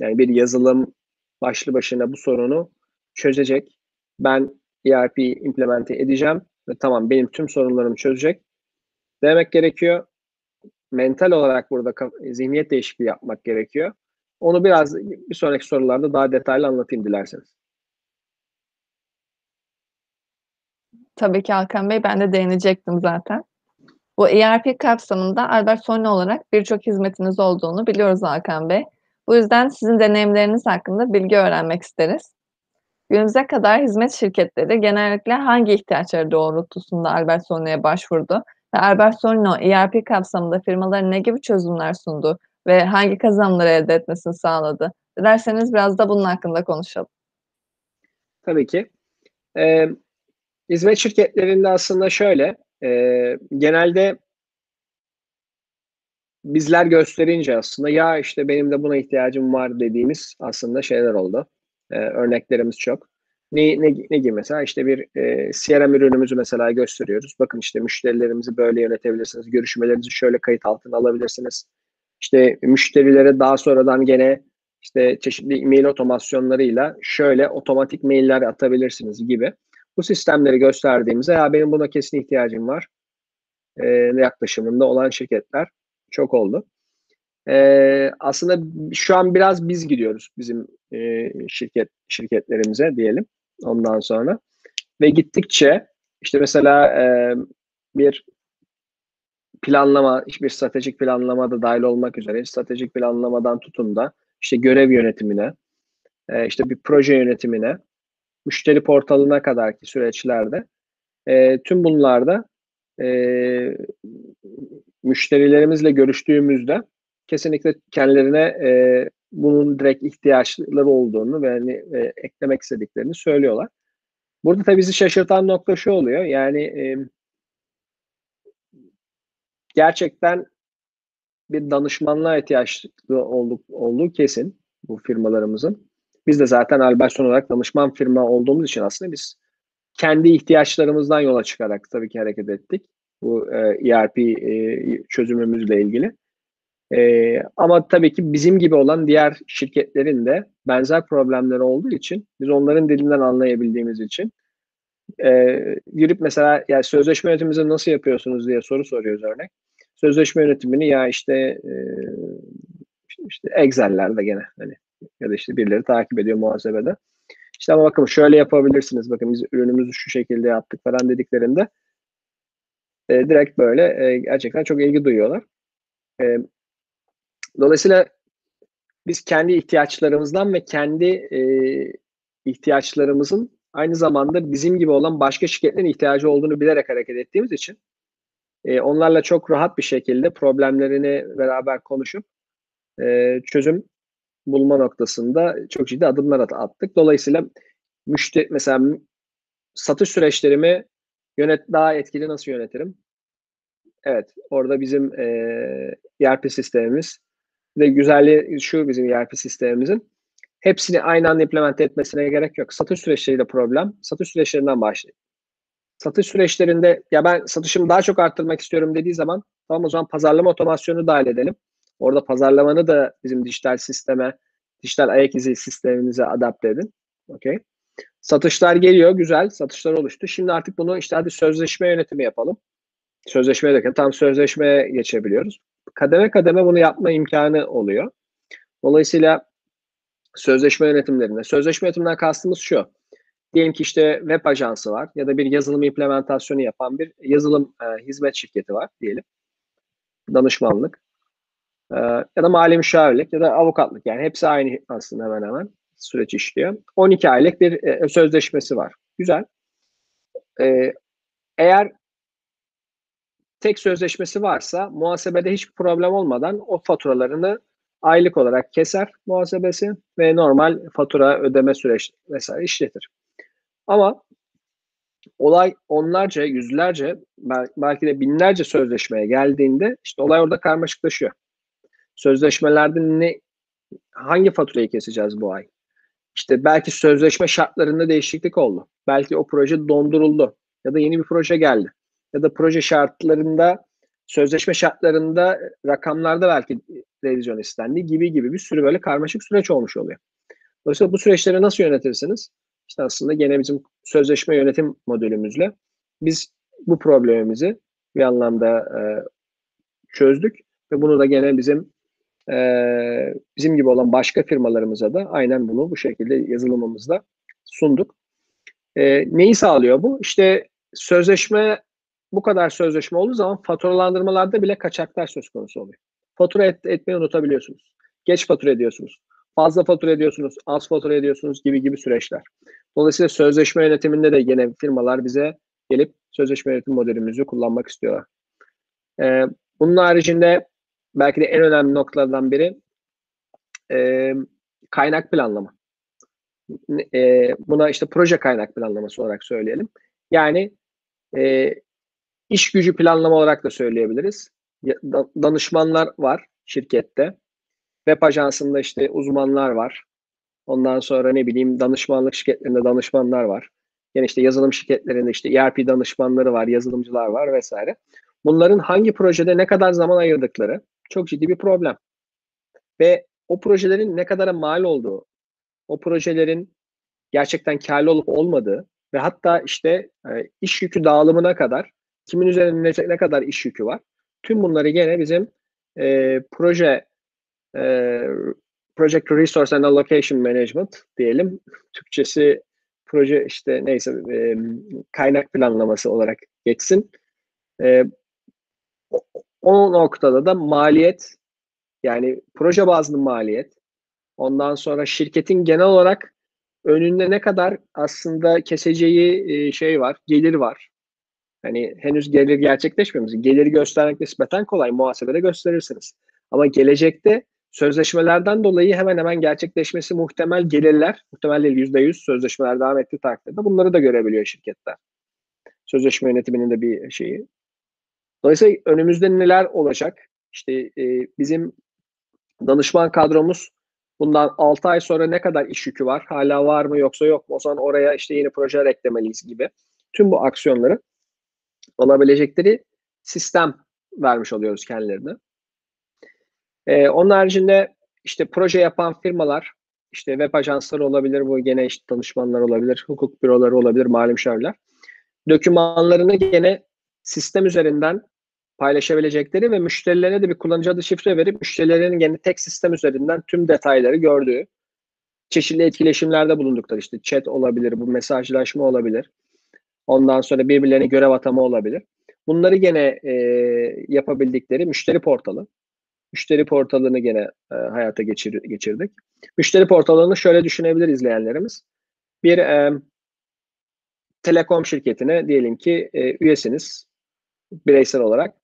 Yani bir yazılım başlı başına bu sorunu çözecek. Ben ERP implemente edeceğim ve tamam benim tüm sorunlarımı çözecek demek gerekiyor. Mental olarak burada zihniyet değişikliği yapmak gerekiyor. Onu biraz bir sonraki sorularda daha detaylı anlatayım dilerseniz.
Tabii ki Hakan Bey, ben de değinecektim zaten. Bu ERP kapsamında Albert Sony olarak birçok hizmetiniz olduğunu biliyoruz Hakan Bey. Bu yüzden sizin deneyimleriniz hakkında bilgi öğrenmek isteriz. Günümüze kadar hizmet şirketleri genellikle hangi ihtiyaçları doğrultusunda Albert Sony'ye başvurdu ve Albert Sony ERP kapsamında firmalara ne gibi çözümler sundu ve hangi kazanımları elde etmesini sağladı? Dilerseniz biraz da bunun hakkında konuşalım.
Tabii ki. Ee, hizmet şirketlerinde aslında şöyle, e, genelde bizler gösterince aslında ya işte benim de buna ihtiyacım var dediğimiz aslında şeyler oldu. E, örneklerimiz çok. Ne, ne, ne gibi mesela işte bir e, CRM ürünümüzü mesela gösteriyoruz. Bakın işte müşterilerimizi böyle yönetebilirsiniz. Görüşmelerinizi şöyle kayıt altına alabilirsiniz. İşte müşterilere daha sonradan gene işte çeşitli e-mail otomasyonlarıyla şöyle otomatik mailler atabilirsiniz gibi. Bu sistemleri gösterdiğimizde ya benim buna kesin ihtiyacım var e, yaklaşımında olan şirketler çok oldu. E, aslında şu an biraz biz gidiyoruz bizim e, şirket şirketlerimize diyelim ondan sonra ve gittikçe işte mesela e, bir planlama, bir stratejik planlama da dahil olmak üzere stratejik planlamadan tutun da işte görev yönetimine, e, işte bir proje yönetimine, müşteri portalına kadarki süreçlerde e, tüm bunlarda e, müşterilerimizle görüştüğümüzde kesinlikle kendilerine e, bunun direkt ihtiyaçları olduğunu ve hani, e, eklemek istediklerini söylüyorlar. Burada tabii bizi şaşırtan nokta şu oluyor. Yani e, gerçekten bir danışmanlığa ihtiyaçlı olduk, olduğu kesin bu firmalarımızın. Biz de zaten Alberson olarak danışman firma olduğumuz için aslında biz kendi ihtiyaçlarımızdan yola çıkarak tabii ki hareket ettik. Bu e, ERP e, çözümümüzle ilgili. E, ama tabii ki bizim gibi olan diğer şirketlerin de benzer problemleri olduğu için biz onların dilinden anlayabildiğimiz için e, girip mesela yani sözleşme yönetimimizi nasıl yapıyorsunuz diye soru soruyoruz örnek. Sözleşme yönetimini ya işte e, işte Excel'lerde gene hani ya da işte birileri takip ediyor muhasebede. İşte ama bakın şöyle yapabilirsiniz. Bakın biz ürünümüzü şu şekilde yaptık falan dediklerinde e, direkt böyle e, gerçekten çok ilgi duyuyorlar. E, dolayısıyla biz kendi ihtiyaçlarımızdan ve kendi e, ihtiyaçlarımızın aynı zamanda bizim gibi olan başka şirketlerin ihtiyacı olduğunu bilerek hareket ettiğimiz için e, onlarla çok rahat bir şekilde problemlerini beraber konuşup e, çözüm bulma noktasında çok ciddi adımlar attık. Dolayısıyla müşteri mesela satış süreçlerimi yönet daha etkili nasıl yönetirim? Evet, orada bizim e, ERP sistemimiz ve güzelliği şu bizim ERP sistemimizin hepsini aynı anda implemente etmesine gerek yok. Satış süreçleriyle problem. Satış süreçlerinden başlayın. Satış süreçlerinde ya ben satışımı daha çok arttırmak istiyorum dediği zaman tamam o zaman pazarlama otomasyonu dahil edelim. Orada pazarlamanı da bizim dijital sisteme, dijital ayak izi sistemimize adapte edin. Okey. Satışlar geliyor, güzel. Satışlar oluştu. Şimdi artık bunu işte hadi sözleşme yönetimi yapalım. Sözleşmeye derken tam sözleşmeye geçebiliyoruz. Kademe kademe bunu yapma imkanı oluyor. Dolayısıyla sözleşme yönetimlerinde, sözleşme yönetiminden kastımız şu. Diyelim ki işte web ajansı var ya da bir yazılım implementasyonu yapan bir yazılım e, hizmet şirketi var diyelim. Danışmanlık. E, ya da mali müşavirlik ya da avukatlık yani hepsi aynı aslında hemen hemen süreç işliyor. 12 aylık bir e, sözleşmesi var. Güzel. E, eğer tek sözleşmesi varsa muhasebede hiç problem olmadan o faturalarını aylık olarak keser muhasebesi ve normal fatura ödeme süreç vesaire işletir. Ama olay onlarca, yüzlerce, belki de binlerce sözleşmeye geldiğinde işte olay orada karmaşıklaşıyor. Sözleşmelerde ne hangi faturayı keseceğiz bu ay? İşte belki sözleşme şartlarında değişiklik oldu. Belki o proje donduruldu ya da yeni bir proje geldi. Ya da proje şartlarında sözleşme şartlarında rakamlarda belki revizyon istendi gibi gibi bir sürü böyle karmaşık süreç olmuş oluyor. Dolayısıyla bu süreçleri nasıl yönetirsiniz? İşte aslında gene bizim sözleşme yönetim modülümüzle biz bu problemimizi bir anlamda e, çözdük ve bunu da gene bizim e, bizim gibi olan başka firmalarımıza da aynen bunu bu şekilde yazılımımızda sunduk. E, neyi sağlıyor bu? İşte sözleşme bu kadar sözleşme olduğu zaman faturalandırmalarda bile kaçaklar söz konusu oluyor. Fatura et, etmeyi unutabiliyorsunuz. Geç fatura ediyorsunuz. Fazla fatura ediyorsunuz, az fatura ediyorsunuz gibi gibi süreçler. Dolayısıyla sözleşme yönetiminde de yine firmalar bize gelip sözleşme yönetim modelimizi kullanmak istiyorlar. Ee, bunun haricinde belki de en önemli noktalardan biri e, kaynak planlama. E, buna işte proje kaynak planlaması olarak söyleyelim. Yani e, iş gücü planlama olarak da söyleyebiliriz. Danışmanlar var şirkette. Web ajansında işte uzmanlar var. Ondan sonra ne bileyim danışmanlık şirketlerinde danışmanlar var. Yani işte yazılım şirketlerinde işte ERP danışmanları var, yazılımcılar var vesaire. Bunların hangi projede ne kadar zaman ayırdıkları çok ciddi bir problem. Ve o projelerin ne kadar mal olduğu, o projelerin gerçekten karlı olup olmadığı ve hatta işte e, iş yükü dağılımına kadar kimin üzerinde ne, ne kadar iş yükü var. Tüm bunları gene bizim e, proje e, Project Resource and Allocation Management diyelim. Türkçesi proje işte neyse e, kaynak planlaması olarak geçsin. E, o noktada da maliyet yani proje bazlı maliyet ondan sonra şirketin genel olarak önünde ne kadar aslında keseceği e, şey var, gelir var. Hani henüz gelir gerçekleşmemiş. Geliri göstermek nispeten kolay. Muhasebede gösterirsiniz. Ama gelecekte sözleşmelerden dolayı hemen hemen gerçekleşmesi muhtemel gelirler, muhtemel değil %100 sözleşmeler devam ettiği takdirde bunları da görebiliyor şirketler. Sözleşme yönetiminin de bir şeyi. Dolayısıyla önümüzde neler olacak? İşte e, bizim danışman kadromuz bundan 6 ay sonra ne kadar iş yükü var? Hala var mı yoksa yok mu? O zaman oraya işte yeni projeler eklemeliyiz gibi. Tüm bu aksiyonları alabilecekleri sistem vermiş oluyoruz kendilerine. Ee, onun haricinde işte proje yapan firmalar, işte web ajansları olabilir, bu gene işte danışmanlar olabilir, hukuk büroları olabilir, mali müşavirler. dokümanlarını gene sistem üzerinden paylaşabilecekleri ve müşterilerine de bir kullanıcı adı şifre verip müşterilerinin gene tek sistem üzerinden tüm detayları gördüğü çeşitli etkileşimlerde bulundukları işte chat olabilir, bu mesajlaşma olabilir. Ondan sonra birbirlerine görev atama olabilir. Bunları gene e, yapabildikleri müşteri portalı. Müşteri portalını gene e, hayata geçir, geçirdik. Müşteri portalını şöyle düşünebilir izleyenlerimiz. Bir e, telekom şirketine diyelim ki e, üyesiniz bireysel olarak.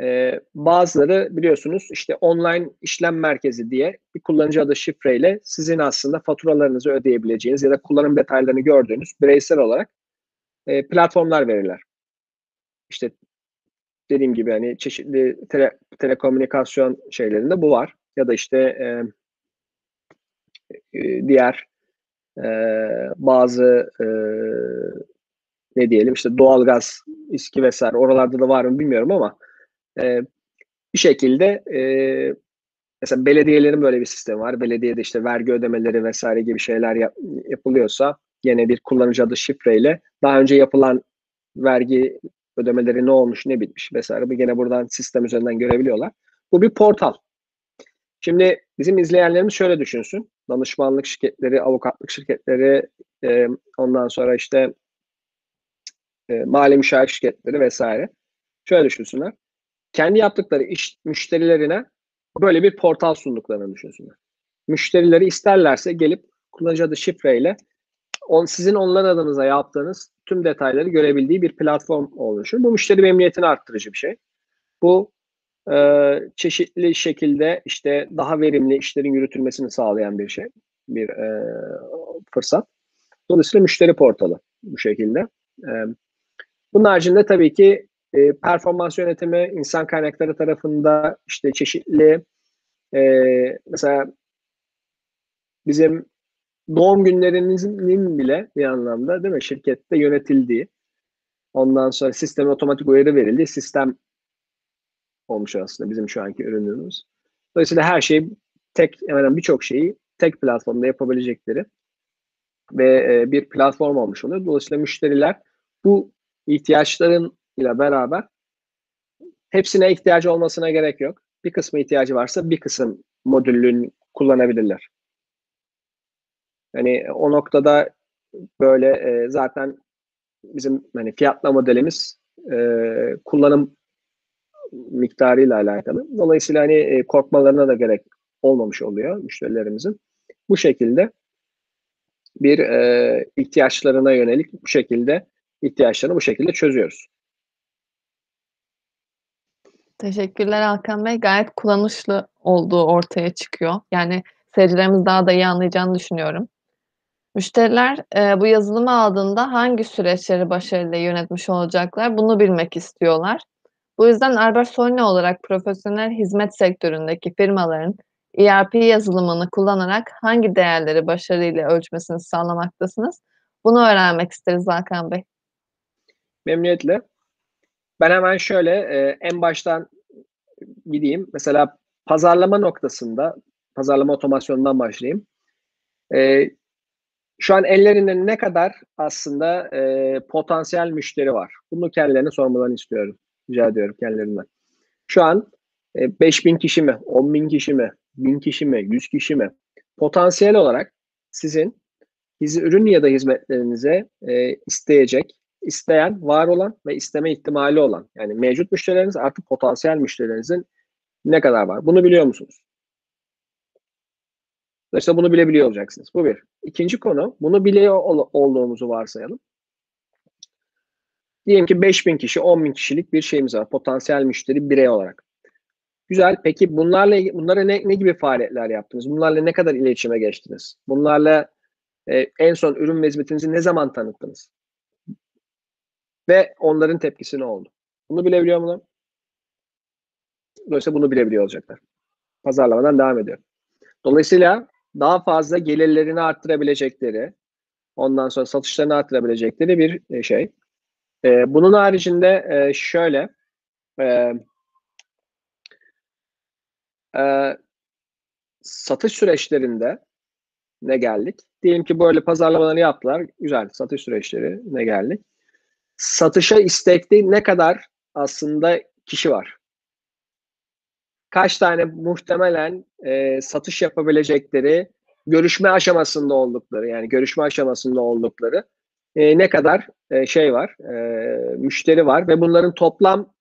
E, bazıları biliyorsunuz işte online işlem merkezi diye bir kullanıcı adı şifreyle sizin aslında faturalarınızı ödeyebileceğiniz ya da kullanım detaylarını gördüğünüz bireysel olarak e, platformlar verirler. İşte dediğim gibi hani çeşitli tele, telekomünikasyon şeylerinde bu var. Ya da işte e, e, diğer e, bazı e, ne diyelim işte doğalgaz, iski vesaire oralarda da var mı bilmiyorum ama e, bir şekilde e, mesela belediyelerin böyle bir sistemi var. Belediyede işte vergi ödemeleri vesaire gibi şeyler yap, yapılıyorsa yine bir kullanıcı adı şifreyle daha önce yapılan vergi ödemeleri ne olmuş, ne bitmiş vesaire. Bu gene buradan sistem üzerinden görebiliyorlar. Bu bir portal. Şimdi bizim izleyenlerimiz şöyle düşünsün. Danışmanlık şirketleri, avukatlık şirketleri, e, ondan sonra işte e, mali müşahit şirketleri vesaire. Şöyle düşünsünler. Kendi yaptıkları iş müşterilerine böyle bir portal sunduklarını düşünsünler. Müşterileri isterlerse gelip kullanıcı adı şifreyle on, sizin onlar adınıza yaptığınız tüm detayları görebildiği bir platform oluşur. Bu müşteri memnuniyetini arttırıcı bir şey. Bu e, çeşitli şekilde işte daha verimli işlerin yürütülmesini sağlayan bir şey, bir e, fırsat. Dolayısıyla müşteri portalı bu şekilde. E, bunun haricinde tabii ki e, performans yönetimi insan kaynakları tarafında işte çeşitli e, mesela bizim doğum günlerinizin bile bir anlamda değil mi şirkette yönetildiği ondan sonra sisteme otomatik uyarı verildiği sistem olmuş aslında bizim şu anki ürünümüz. Dolayısıyla her şeyi tek hemen birçok şeyi tek platformda yapabilecekleri ve e, bir platform olmuş oluyor. Dolayısıyla müşteriler bu ihtiyaçların ile beraber hepsine ihtiyacı olmasına gerek yok. Bir kısmı ihtiyacı varsa bir kısım modülünü kullanabilirler. Hani o noktada böyle e, zaten bizim hani fiyatla modelimiz e, kullanım miktarıyla alakalı. Dolayısıyla hani e, korkmalarına da gerek olmamış oluyor müşterilerimizin. Bu şekilde bir e, ihtiyaçlarına yönelik bu şekilde ihtiyaçlarını bu şekilde çözüyoruz.
Teşekkürler Hakan Bey. Gayet kullanışlı olduğu ortaya çıkıyor. Yani seyircilerimiz daha da iyi anlayacağını düşünüyorum. Müşteriler e, bu yazılımı aldığında hangi süreçleri başarıyla yönetmiş olacaklar bunu bilmek istiyorlar. Bu yüzden Albert Solne olarak profesyonel hizmet sektöründeki firmaların ERP yazılımını kullanarak hangi değerleri başarıyla ölçmesini sağlamaktasınız? Bunu öğrenmek isteriz Hakan Bey.
Memnuniyetle. Ben hemen şöyle e, en baştan gideyim. Mesela pazarlama noktasında, pazarlama otomasyonundan başlayayım. E, şu an ellerinde ne kadar aslında e, potansiyel müşteri var? Bunu kendilerine sormalarını istiyorum. Rica ediyorum kendilerinden. Şu an e, 5000 kişi mi, 10 bin kişi mi, 1000 kişi mi, 100 kişi mi? Potansiyel olarak sizin ürün ya da hizmetlerinize e, isteyecek, isteyen, var olan ve isteme ihtimali olan yani mevcut müşterileriniz artık potansiyel müşterilerinizin ne kadar var? Bunu biliyor musunuz? Dolayısıyla bunu bilebiliyor olacaksınız. Bu bir. İkinci konu, bunu biliyor ol- olduğumuzu varsayalım. Diyelim ki 5000 kişi, 10 bin kişilik bir şeyimiz var. Potansiyel müşteri birey olarak. Güzel. Peki bunlarla bunlara ne, ne gibi faaliyetler yaptınız? Bunlarla ne kadar iletişime geçtiniz? Bunlarla e, en son ürün ve hizmetinizi ne zaman tanıttınız? Ve onların tepkisi ne oldu? Bunu bilebiliyor mu? Dolayısıyla bunu bilebiliyor olacaklar. Pazarlamadan devam ediyor. Dolayısıyla daha fazla gelirlerini arttırabilecekleri, ondan sonra satışlarını arttırabilecekleri bir e, şey. E, bunun haricinde e, şöyle e, e, satış süreçlerinde ne geldik? Diyelim ki böyle pazarlamaları yaptılar. Güzel satış süreçleri ne geldik? Satışa istekli ne kadar aslında kişi var? Kaç tane muhtemelen e, satış yapabilecekleri, görüşme aşamasında oldukları, yani görüşme aşamasında oldukları e, ne kadar e, şey var, e, müşteri var ve bunların toplam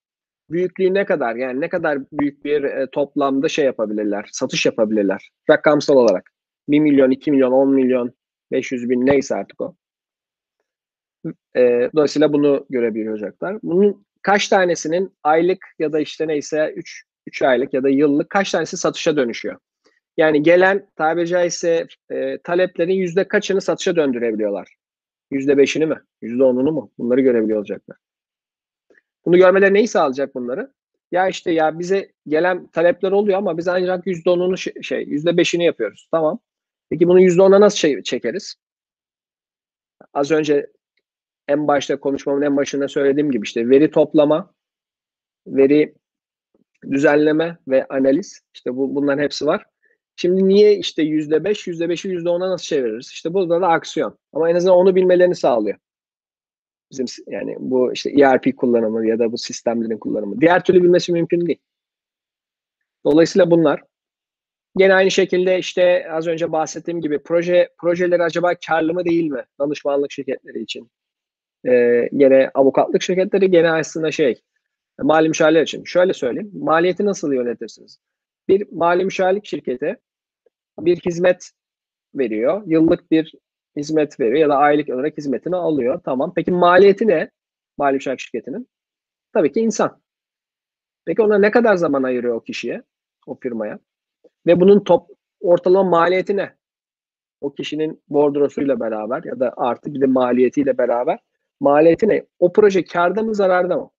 büyüklüğü ne kadar, yani ne kadar büyük bir e, toplamda şey yapabilirler, satış yapabilirler rakamsal olarak. 1 milyon, 2 milyon, 10 milyon, 500 bin neyse artık o. E, dolayısıyla bunu görebilecekler. Bunun kaç tanesinin aylık ya da işte neyse 3 3 aylık ya da yıllık kaç tanesi satışa dönüşüyor? Yani gelen tabiri caizse e, taleplerin yüzde kaçını satışa döndürebiliyorlar? Yüzde beşini mi? Yüzde onunu mu? Bunları görebiliyor olacaklar. Bunu görmeleri neyi sağlayacak bunları? Ya işte ya bize gelen talepler oluyor ama biz ancak yüzde onunu şey yüzde beşini yapıyoruz. Tamam. Peki bunu yüzde ona nasıl şey, çekeriz? Az önce en başta konuşmamın en başında söylediğim gibi işte veri toplama, veri düzenleme ve analiz. İşte bu, bunların hepsi var. Şimdi niye işte yüzde beş, yüzde beşi yüzde ona nasıl çeviririz? İşte burada da aksiyon. Ama en azından onu bilmelerini sağlıyor. Bizim yani bu işte ERP kullanımı ya da bu sistemlerin kullanımı. Diğer türlü bilmesi mümkün değil. Dolayısıyla bunlar. Gene aynı şekilde işte az önce bahsettiğim gibi proje projeleri acaba karlı mı değil mi? Danışmanlık şirketleri için. Ee, gene avukatlık şirketleri gene aslında şey mali müşavirler için. Şöyle söyleyeyim. Maliyeti nasıl yönetirsiniz? Bir mali müşavirlik şirketi bir hizmet veriyor. Yıllık bir hizmet veriyor ya da aylık olarak hizmetini alıyor. Tamam. Peki maliyeti ne? Mali müşavirlik şirketinin. Tabii ki insan. Peki ona ne kadar zaman ayırıyor o kişiye, o firmaya? Ve bunun top ortalama maliyeti ne? O kişinin bordrosuyla beraber ya da artı bir de maliyetiyle beraber maliyeti ne? O proje karda mı zararda mı?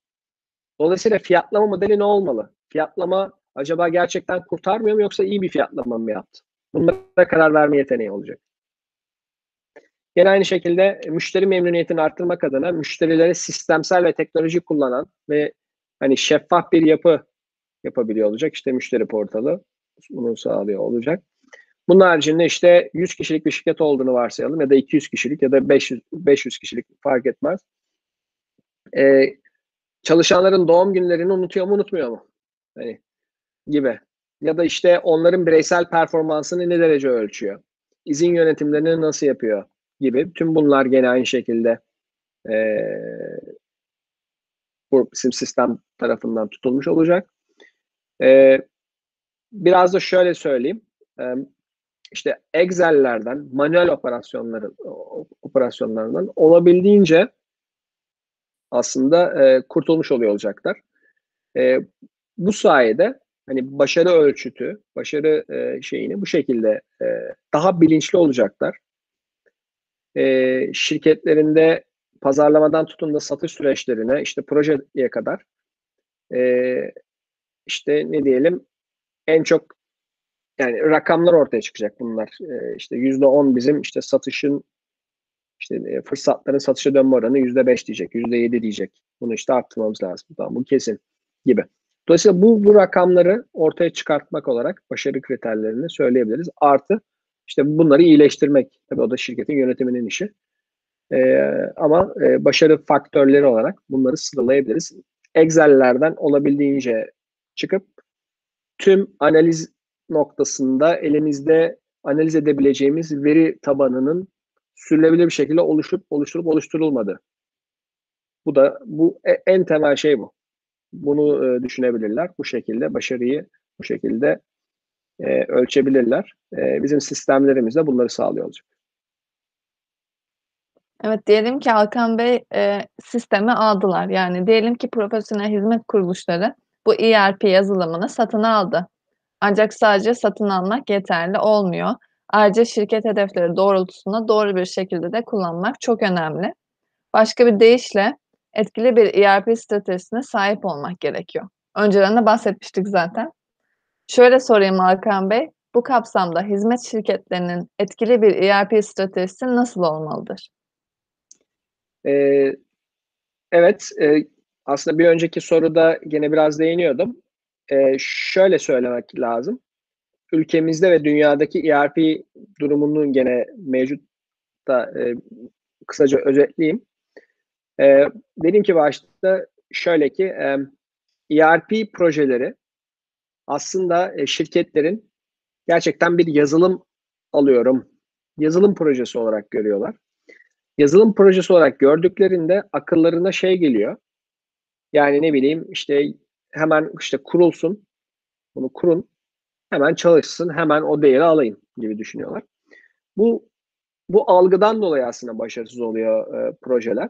Dolayısıyla fiyatlama modeli ne olmalı? Fiyatlama acaba gerçekten kurtarmıyor mu yoksa iyi bir fiyatlama mı yaptı? Bunlara karar verme yeteneği olacak. Yine aynı şekilde müşteri memnuniyetini arttırmak adına müşterilere sistemsel ve teknoloji kullanan ve hani şeffaf bir yapı yapabiliyor olacak. İşte müşteri portalı bunu sağlıyor olacak. Bunun haricinde işte 100 kişilik bir şirket olduğunu varsayalım ya da 200 kişilik ya da 500, 500 kişilik fark etmez. Ee, çalışanların doğum günlerini unutuyor mu unutmuyor mu? Hani gibi. Ya da işte onların bireysel performansını ne derece ölçüyor? İzin yönetimlerini nasıl yapıyor? Gibi. Tüm bunlar gene aynı şekilde e, bu bizim sistem tarafından tutulmuş olacak. E, biraz da şöyle söyleyeyim. E, işte Excel'lerden, manuel operasyonları operasyonlarından olabildiğince aslında e, kurtulmuş oluyor olacaklar. E, bu sayede hani başarı ölçütü, başarı e, şeyini bu şekilde e, daha bilinçli olacaklar. E, şirketlerinde pazarlamadan tutun da satış süreçlerine, işte projeye kadar e, işte ne diyelim en çok yani rakamlar ortaya çıkacak bunlar. E, işte yüzde on bizim işte satışın işte e, fırsatların satışa dönme oranı yüzde beş diyecek, yüzde yedi diyecek. Bunu işte arttırmamız lazım. Tamam, bu kesin gibi. Dolayısıyla bu, bu rakamları ortaya çıkartmak olarak başarı kriterlerini söyleyebiliriz. Artı işte bunları iyileştirmek. Tabii o da şirketin yönetiminin işi. Ee, ama e, başarı faktörleri olarak bunları sıralayabiliriz. Excel'lerden olabildiğince çıkıp tüm analiz noktasında elimizde analiz edebileceğimiz veri tabanının sürülebilir bir şekilde oluşup oluşturup oluşturulmadı. Bu da bu e, en temel şey bu. Bunu e, düşünebilirler. Bu şekilde başarıyı bu şekilde e, ölçebilirler. E, bizim sistemlerimiz de bunları sağlıyor olacak.
Evet, diyelim ki Hakan Bey e, sistemi aldılar. Yani diyelim ki profesyonel hizmet kuruluşları bu ERP yazılımını satın aldı. Ancak sadece satın almak yeterli olmuyor. Ayrıca şirket hedefleri doğrultusunda doğru bir şekilde de kullanmak çok önemli. Başka bir deyişle etkili bir ERP stratejisine sahip olmak gerekiyor. Önceden de bahsetmiştik zaten. Şöyle sorayım Hakan Bey, bu kapsamda hizmet şirketlerinin etkili bir ERP stratejisi nasıl olmalıdır?
Ee, evet, e, aslında bir önceki soruda gene biraz değiniyordum. Ee, şöyle söylemek lazım. Ülkemizde ve dünyadaki ERP durumunun gene mevcut da e, kısaca özetleyeyim. E, dedim ki başta şöyle ki e, ERP projeleri aslında e, şirketlerin gerçekten bir yazılım alıyorum, yazılım projesi olarak görüyorlar. Yazılım projesi olarak gördüklerinde akıllarına şey geliyor. Yani ne bileyim işte hemen işte kurulsun, bunu kurun, hemen çalışsın, hemen o değeri alayım gibi düşünüyorlar. Bu bu algıdan dolayı aslında başarısız oluyor e, projeler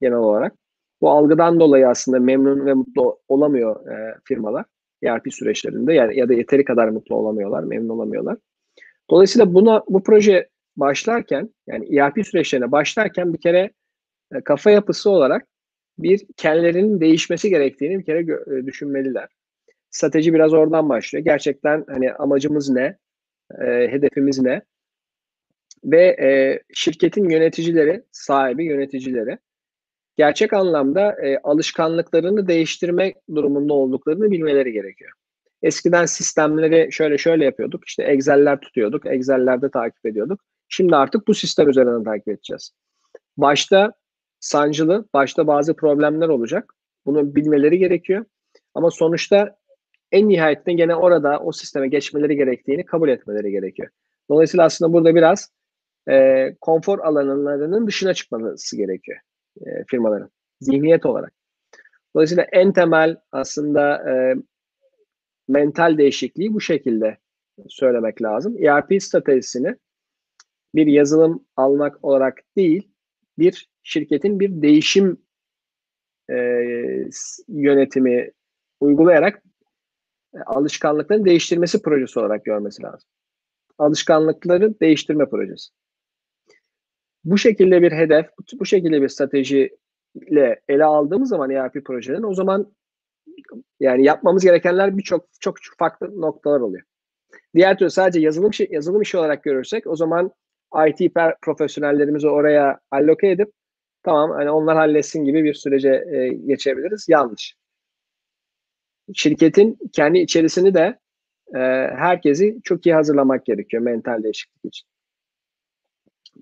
genel olarak. Bu algıdan dolayı aslında memnun ve mutlu olamıyor e, firmalar ERP süreçlerinde yani ya da yeteri kadar mutlu olamıyorlar, memnun olamıyorlar. Dolayısıyla buna bu proje başlarken yani ERP süreçlerine başlarken bir kere e, kafa yapısı olarak bir kendilerinin değişmesi gerektiğini bir kere e, düşünmeliler. Strateji biraz oradan başlıyor. Gerçekten hani amacımız ne? E, hedefimiz ne? Ve e, şirketin yöneticileri, sahibi yöneticileri gerçek anlamda e, alışkanlıklarını değiştirme durumunda olduklarını bilmeleri gerekiyor. Eskiden sistemleri şöyle şöyle yapıyorduk. İşte Excel'ler tutuyorduk. Excel'lerde takip ediyorduk. Şimdi artık bu sistem üzerinden takip edeceğiz. Başta sancılı, başta bazı problemler olacak. Bunu bilmeleri gerekiyor. Ama sonuçta en nihayetinde gene orada o sisteme geçmeleri gerektiğini kabul etmeleri gerekiyor. Dolayısıyla aslında burada biraz e, konfor alanlarının dışına çıkması gerekiyor e, firmaların zihniyet olarak. Dolayısıyla en temel aslında e, mental değişikliği bu şekilde söylemek lazım. ERP stratejisini bir yazılım almak olarak değil, bir şirketin bir değişim e, yönetimi uygulayarak e, alışkanlıkların değiştirmesi projesi olarak görmesi lazım. Alışkanlıkları değiştirme projesi. Bu şekilde bir hedef, bu şekilde bir stratejiyle ele aldığımız zaman ERP projelerin o zaman yani yapmamız gerekenler birçok çok farklı noktalar oluyor. Diğer türlü sadece yazılım yazılım işi olarak görürsek o zaman IT profesyonellerimizi oraya alloke edip tamam hani onlar halletsin gibi bir sürece e, geçebiliriz. Yanlış. Şirketin kendi içerisini de e, herkesi çok iyi hazırlamak gerekiyor mental değişiklik için.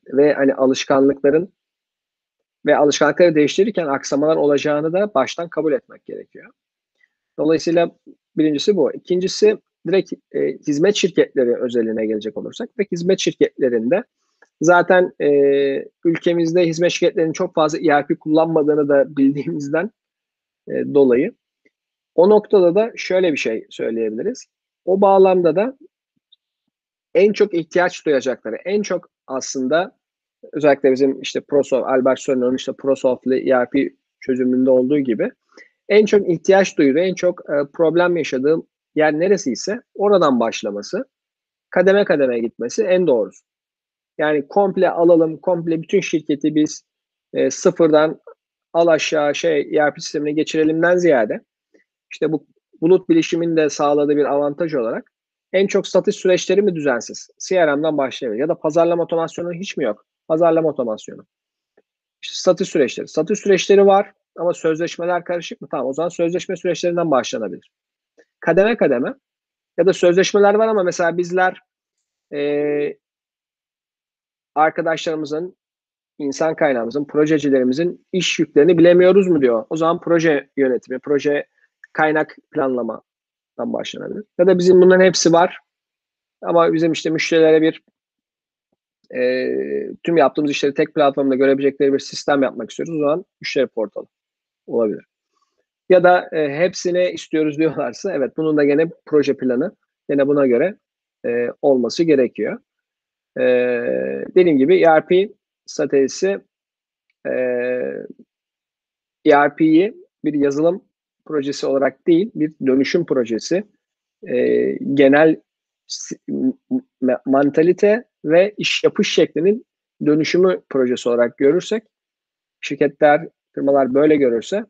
Ve hani alışkanlıkların ve alışkanlıkları değiştirirken aksamalar olacağını da baştan kabul etmek gerekiyor. Dolayısıyla birincisi bu. İkincisi direkt e, hizmet şirketleri özeline gelecek olursak ve hizmet şirketlerinde zaten e, ülkemizde hizmet şirketlerinin çok fazla ERP kullanmadığını da bildiğimizden e, dolayı o noktada da şöyle bir şey söyleyebiliriz. O bağlamda da en çok ihtiyaç duyacakları, en çok aslında özellikle bizim işte ProSoft, Albert Sörner'ın işte ProSoft'lı ERP çözümünde olduğu gibi en çok ihtiyaç duyduğu, en çok e, problem yaşadığım yer neresi ise oradan başlaması, kademe kademe gitmesi en doğrusu. Yani komple alalım, komple bütün şirketi biz e, sıfırdan al aşağı şey ERP sistemine geçirelimden ziyade işte bu bulut bilişimin de sağladığı bir avantaj olarak en çok satış süreçleri mi düzensiz? CRM'den başlayabilir. Ya da pazarlama otomasyonu hiç mi yok? Pazarlama otomasyonu. İşte satış süreçleri. Satış süreçleri var ama sözleşmeler karışık mı? Tamam o zaman sözleşme süreçlerinden başlanabilir. Kademe kademe ya da sözleşmeler var ama mesela bizler e, arkadaşlarımızın, insan kaynağımızın, projecilerimizin iş yüklerini bilemiyoruz mu diyor. O zaman proje yönetimi, proje kaynak planlamadan başlanabilir. Ya da bizim bunların hepsi var ama bizim işte müşterilere bir e, tüm yaptığımız işleri tek platformda görebilecekleri bir sistem yapmak istiyoruz. O zaman müşteri portalı olabilir. Ya da e, hepsini istiyoruz diyorlarsa evet bunun da gene proje planı gene buna göre e, olması gerekiyor. E, dediğim gibi ERP stratejisi e, ERP'yi bir yazılım projesi olarak değil bir dönüşüm projesi e, genel mantalite ve iş yapış şeklinin dönüşümü projesi olarak görürsek şirketler, firmalar böyle görürse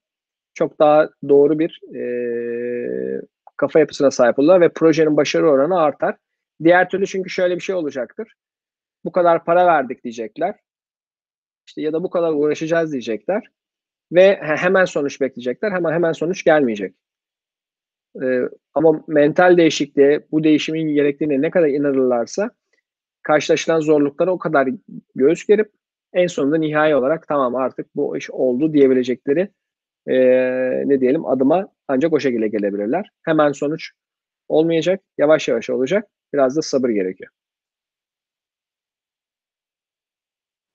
çok daha doğru bir e, kafa yapısına sahip olurlar ve projenin başarı oranı artar. Diğer türlü çünkü şöyle bir şey olacaktır. Bu kadar para verdik diyecekler. İşte ya da bu kadar uğraşacağız diyecekler ve hemen sonuç bekleyecekler. Hemen hemen sonuç gelmeyecek. Ee, ama mental değişikliğe, bu değişimin gerektiğine ne kadar inanırlarsa karşılaşılan zorluklara o kadar göğüs gerip en sonunda nihai olarak tamam artık bu iş oldu diyebilecekleri e, ne diyelim adıma ancak o şekilde gelebilirler. Hemen sonuç olmayacak, yavaş yavaş olacak. Biraz da sabır gerekiyor.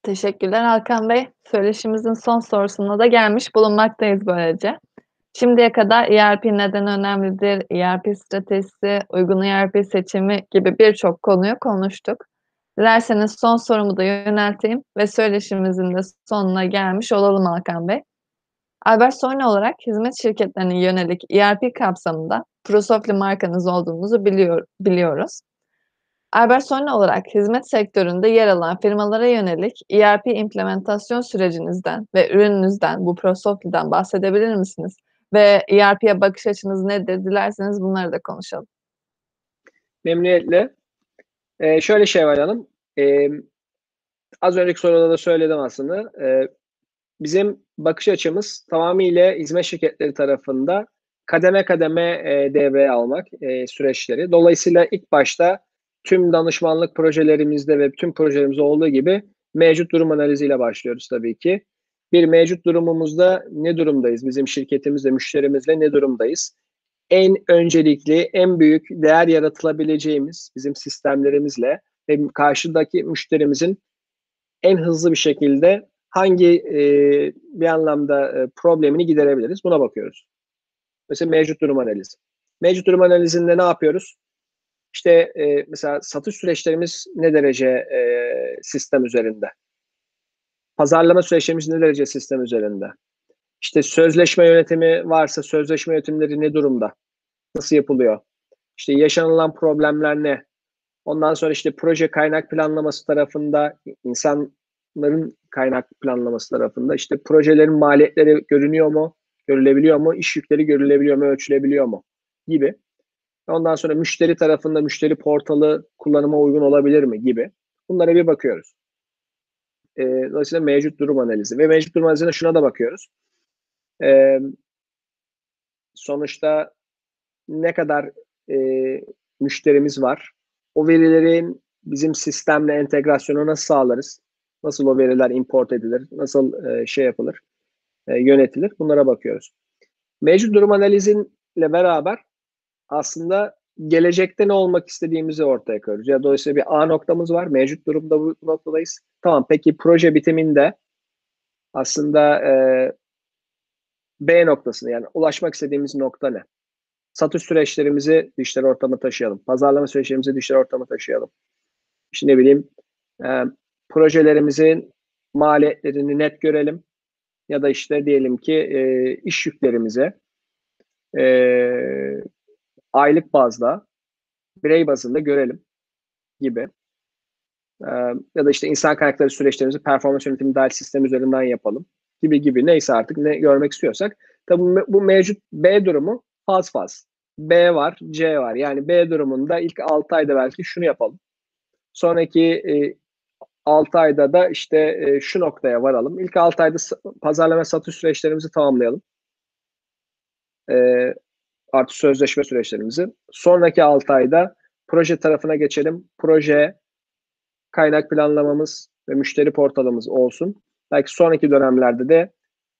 Teşekkürler Hakan Bey. Söyleşimizin son sorusuna da gelmiş bulunmaktayız böylece. Şimdiye kadar ERP neden önemlidir, ERP stratejisi, uygun ERP seçimi gibi birçok konuyu konuştuk. Dilerseniz son sorumu da yönelteyim ve söyleşimizin de sonuna gelmiş olalım Hakan Bey. Albert Sorne olarak hizmet şirketlerine yönelik ERP kapsamında Prosofli markanız olduğunuzu biliyor, biliyoruz. Albert Sorne olarak hizmet sektöründe yer alan firmalara yönelik ERP implementasyon sürecinizden ve ürününüzden, bu Prosofli'den bahsedebilir misiniz? Ve ERP'ye bakış açınız nedir? Dilerseniz bunları da konuşalım.
Memnuniyetle. Ee, şöyle Şevval Hanım, e, az önceki soruda da söyledim aslında. E, bizim bakış açımız tamamıyla hizmet şirketleri tarafında kademe kademe e, devreye almak e, süreçleri. Dolayısıyla ilk başta tüm danışmanlık projelerimizde ve tüm projelerimizde olduğu gibi mevcut durum analiziyle başlıyoruz tabii ki. Bir mevcut durumumuzda ne durumdayız? Bizim şirketimizle, müşterimizle ne durumdayız? En öncelikli, en büyük değer yaratılabileceğimiz bizim sistemlerimizle ve karşıdaki müşterimizin en hızlı bir şekilde hangi e, bir anlamda e, problemini giderebiliriz? Buna bakıyoruz. Mesela mevcut durum analizi. Mevcut durum analizinde ne yapıyoruz? İşte e, mesela satış süreçlerimiz ne derece e, sistem üzerinde? Pazarlama süreçlerimiz ne derece sistem üzerinde? İşte sözleşme yönetimi varsa sözleşme yönetimleri ne durumda? Nasıl yapılıyor? İşte yaşanılan problemler ne? Ondan sonra işte proje kaynak planlaması tarafında insanların kaynak planlaması tarafında işte projelerin maliyetleri görünüyor mu? Görülebiliyor mu? İş yükleri görülebiliyor mu? Ölçülebiliyor mu? Gibi. Ondan sonra müşteri tarafında müşteri portalı kullanıma uygun olabilir mi gibi. Bunlara bir bakıyoruz. E, dolayısıyla mevcut durum analizi. Ve mevcut durum analizine şuna da bakıyoruz. E, sonuçta ne kadar e, müşterimiz var? O verilerin bizim sistemle entegrasyonu nasıl sağlarız? Nasıl o veriler import edilir? Nasıl e, şey yapılır? E, yönetilir? Bunlara bakıyoruz. Mevcut durum analizinle beraber aslında gelecekte ne olmak istediğimizi ortaya koyuyoruz. Ya dolayısıyla bir A noktamız var. Mevcut durumda bu noktadayız. Tamam peki proje bitiminde aslında e, B noktasını yani ulaşmak istediğimiz nokta ne? Satış süreçlerimizi dijital ortama taşıyalım. Pazarlama süreçlerimizi dijital ortama taşıyalım. İşte ne bileyim e, projelerimizin maliyetlerini net görelim. Ya da işte diyelim ki e, iş yüklerimize e, aylık bazda birey bazında görelim gibi. Ee, ya da işte insan kaynakları süreçlerimizi performans yönetimi dahil sistem üzerinden yapalım gibi gibi neyse artık ne görmek istiyorsak. Tabi bu, mevcut B durumu faz faz. B var, C var. Yani B durumunda ilk 6 ayda belki şunu yapalım. Sonraki e, 6 ayda da işte e, şu noktaya varalım. İlk 6 ayda pazarlama satış süreçlerimizi tamamlayalım. E, artı sözleşme süreçlerimizi. Sonraki 6 ayda proje tarafına geçelim. Proje, kaynak planlamamız ve müşteri portalımız olsun. Belki sonraki dönemlerde de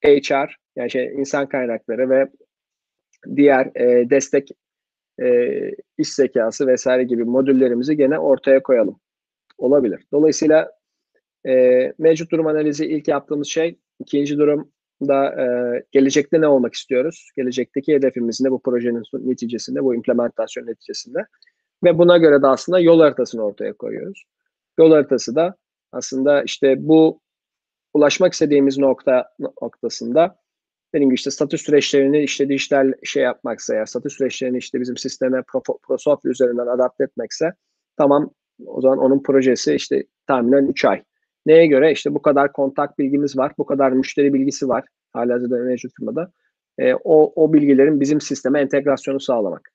HR yani şey insan kaynakları ve diğer e, destek e, iş zekası vesaire gibi modüllerimizi gene ortaya koyalım. Olabilir. Dolayısıyla e, mevcut durum analizi ilk yaptığımız şey. ikinci durum da e, gelecekte ne olmak istiyoruz? Gelecekteki hedefimiz ne bu projenin neticesinde, bu implementasyon neticesinde. Ve buna göre de aslında yol haritasını ortaya koyuyoruz. Yol haritası da aslında işte bu ulaşmak istediğimiz nokta noktasında benim işte statü süreçlerini işte dijital şey yapmaksa ya statü süreçlerini işte bizim sisteme ProSoft üzerinden adapte etmekse tamam o zaman onun projesi işte tahminen 3 ay. Neye göre? İşte bu kadar kontak bilgimiz var, bu kadar müşteri bilgisi var halihazırda mevcut firmada. E, o, o bilgilerin bizim sisteme entegrasyonu sağlamak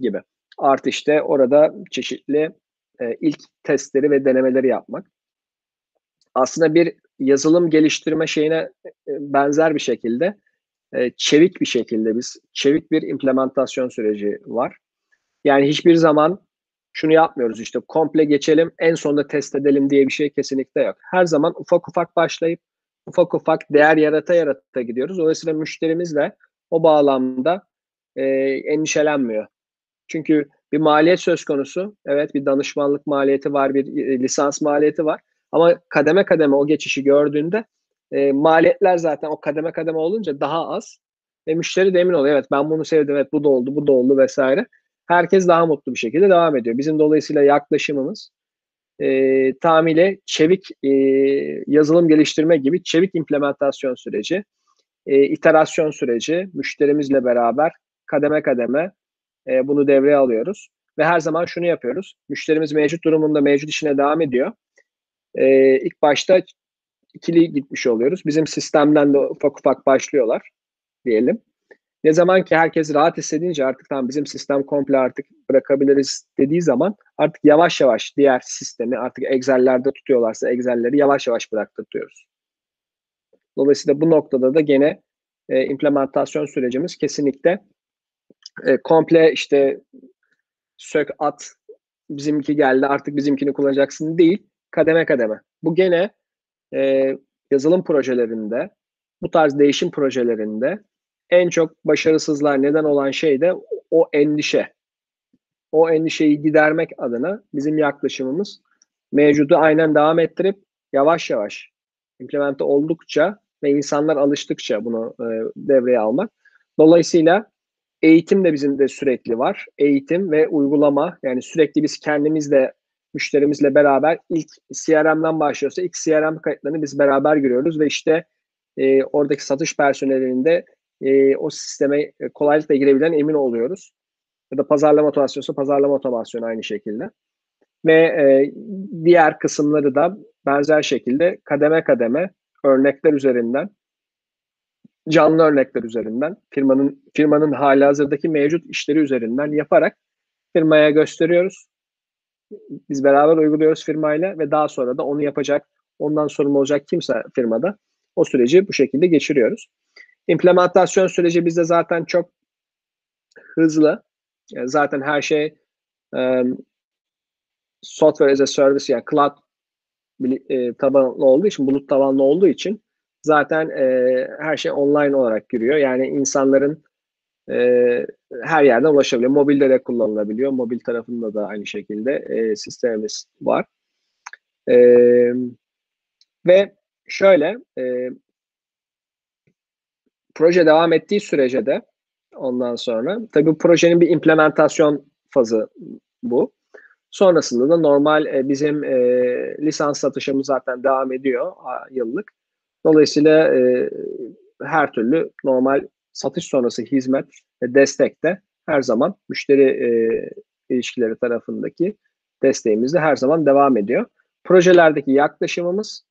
gibi. Artı işte orada çeşitli e, ilk testleri ve denemeleri yapmak. Aslında bir yazılım geliştirme şeyine e, benzer bir şekilde e, çevik bir şekilde biz çevik bir implementasyon süreci var. Yani hiçbir zaman şunu yapmıyoruz işte komple geçelim en sonunda test edelim diye bir şey kesinlikle yok. Her zaman ufak ufak başlayıp ufak ufak değer yarata yarata gidiyoruz. Dolayısıyla müşterimiz de o bağlamda e, endişelenmiyor. Çünkü bir maliyet söz konusu. Evet bir danışmanlık maliyeti var, bir e, lisans maliyeti var. Ama kademe kademe o geçişi gördüğünde e, maliyetler zaten o kademe kademe olunca daha az. Ve müşteri de emin oluyor. Evet ben bunu sevdim. Evet bu da oldu, bu da oldu vesaire. Herkes daha mutlu bir şekilde devam ediyor. Bizim dolayısıyla yaklaşımımız e, tamamıyla çevik e, yazılım geliştirme gibi çevik implementasyon süreci, e, iterasyon süreci, müşterimizle beraber kademe kademe e, bunu devreye alıyoruz. Ve her zaman şunu yapıyoruz. Müşterimiz mevcut durumunda mevcut işine devam ediyor. E, ilk başta ikili gitmiş oluyoruz. Bizim sistemden de ufak ufak başlıyorlar diyelim. Ne zaman ki herkes rahat hissedince artık tamam bizim sistem komple artık bırakabiliriz dediği zaman artık yavaş yavaş diğer sistemi artık Excel'lerde tutuyorlarsa Excel'leri yavaş yavaş bıraktırıyoruz. Dolayısıyla bu noktada da gene e, implementasyon sürecimiz kesinlikle e, komple işte sök at bizimki geldi artık bizimkini kullanacaksın değil kademe kademe. Bu gene e, yazılım projelerinde bu tarz değişim projelerinde en çok başarısızlar neden olan şey de o endişe. O endişeyi gidermek adına bizim yaklaşımımız mevcudu aynen devam ettirip yavaş yavaş implemente oldukça ve insanlar alıştıkça bunu e, devreye almak. Dolayısıyla eğitim de bizim de sürekli var. Eğitim ve uygulama yani sürekli biz kendimizle müşterimizle beraber ilk CRM'den başlıyorsa ilk CRM kayıtlarını biz beraber görüyoruz ve işte e, oradaki satış personelinde e, o sisteme e, kolaylıkla girebilen emin oluyoruz. Ya da pazarlama otomasyonu pazarlama otomasyonu aynı şekilde. Ve e, diğer kısımları da benzer şekilde kademe kademe örnekler üzerinden canlı örnekler üzerinden firmanın firmanın hali hazırdaki mevcut işleri üzerinden yaparak firmaya gösteriyoruz. Biz beraber uyguluyoruz firmayla ve daha sonra da onu yapacak, ondan sorumlu olacak kimse firmada o süreci bu şekilde geçiriyoruz. İmplementasyon süreci bizde zaten çok hızlı. Zaten her şey um, software as a service yani cloud e, tabanlı olduğu için, bulut tabanlı olduğu için zaten e, her şey online olarak giriyor. Yani insanların e, her yerden ulaşabiliyor. Mobilde de kullanılabiliyor. Mobil tarafında da aynı şekilde e, sistemimiz var. E, ve şöyle e, proje devam ettiği sürece de ondan sonra tabii bu projenin bir implementasyon fazı bu. Sonrasında da normal e, bizim e, lisans satışımız zaten devam ediyor a, yıllık. Dolayısıyla e, her türlü normal satış sonrası hizmet ve destek de her zaman müşteri e, ilişkileri tarafındaki desteğimiz de her zaman devam ediyor. Projelerdeki yaklaşımımız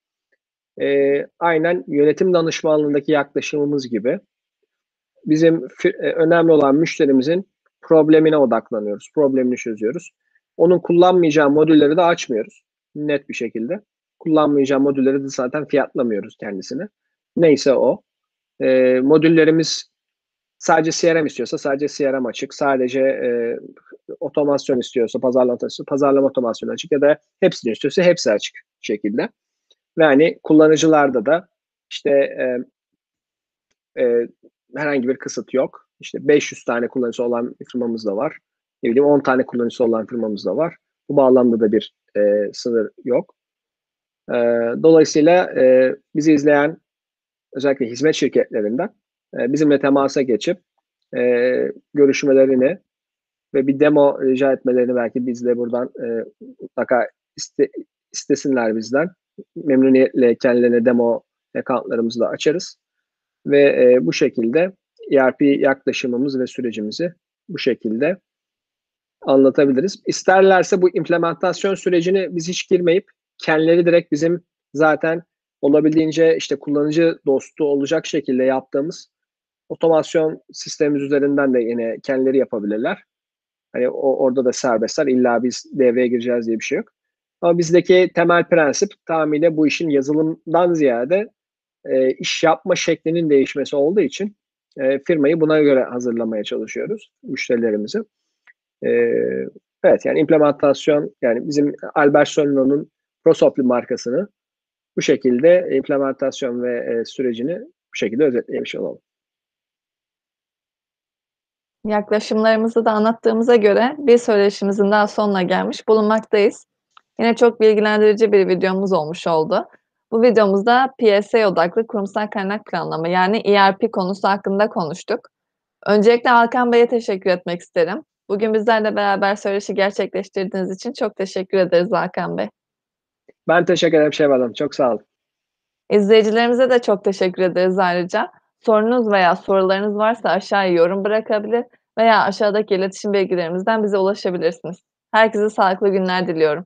e, aynen yönetim danışmanlığındaki yaklaşımımız gibi bizim e, önemli olan müşterimizin problemine odaklanıyoruz. Problemini çözüyoruz. Onun kullanmayacağı modülleri de açmıyoruz. Net bir şekilde. Kullanmayacağı modülleri de zaten fiyatlamıyoruz kendisine. Neyse o. E, modüllerimiz sadece CRM istiyorsa sadece CRM açık. Sadece e, otomasyon istiyorsa pazarlama, pazarlama otomasyonu açık ya da hepsini istiyorsa hepsi açık şekilde. Ve hani kullanıcılarda da işte e, e, herhangi bir kısıt yok. İşte 500 tane kullanıcısı olan firmamız da var. Ne bileyim 10 tane kullanıcısı olan firmamız da var. Bu bağlamda da bir e, sınır yok. E, dolayısıyla e, bizi izleyen özellikle hizmet şirketlerinden e, bizimle temasa geçip e, görüşmelerini ve bir demo rica etmelerini belki bizle buradan e, mutlaka iste, istesinler bizden memnuniyetle kendilerine demo accountlarımızı da açarız. Ve e, bu şekilde ERP yaklaşımımız ve sürecimizi bu şekilde anlatabiliriz. İsterlerse bu implementasyon sürecini biz hiç girmeyip kendileri direkt bizim zaten olabildiğince işte kullanıcı dostu olacak şekilde yaptığımız otomasyon sistemimiz üzerinden de yine kendileri yapabilirler. Hani o, orada da serbestler. İlla biz devreye gireceğiz diye bir şey yok. Ama bizdeki temel prensip tamamıyla bu işin yazılımdan ziyade e, iş yapma şeklinin değişmesi olduğu için e, firmayı buna göre hazırlamaya çalışıyoruz müşterilerimizi. E, Evet, yani implementasyon, yani bizim Albert Sonno'nun Prosopli markasını bu şekilde implementasyon ve, eee, sürecini bu şekilde özetlemiş olalım.
Yaklaşımlarımızı da anlattığımıza göre bir söyleşimizin daha sonuna gelmiş bulunmaktayız. Yine çok bilgilendirici bir videomuz olmuş oldu. Bu videomuzda PSA odaklı kurumsal kaynak planlama yani ERP konusu hakkında konuştuk. Öncelikle Hakan Bey'e teşekkür etmek isterim. Bugün bizlerle beraber söyleşi gerçekleştirdiğiniz için çok teşekkür ederiz Hakan Bey.
Ben teşekkür ederim Şevval Hanım. Çok sağ olun.
İzleyicilerimize de çok teşekkür ederiz ayrıca. Sorunuz veya sorularınız varsa aşağıya yorum bırakabilir veya aşağıdaki iletişim bilgilerimizden bize ulaşabilirsiniz. Herkese sağlıklı günler diliyorum.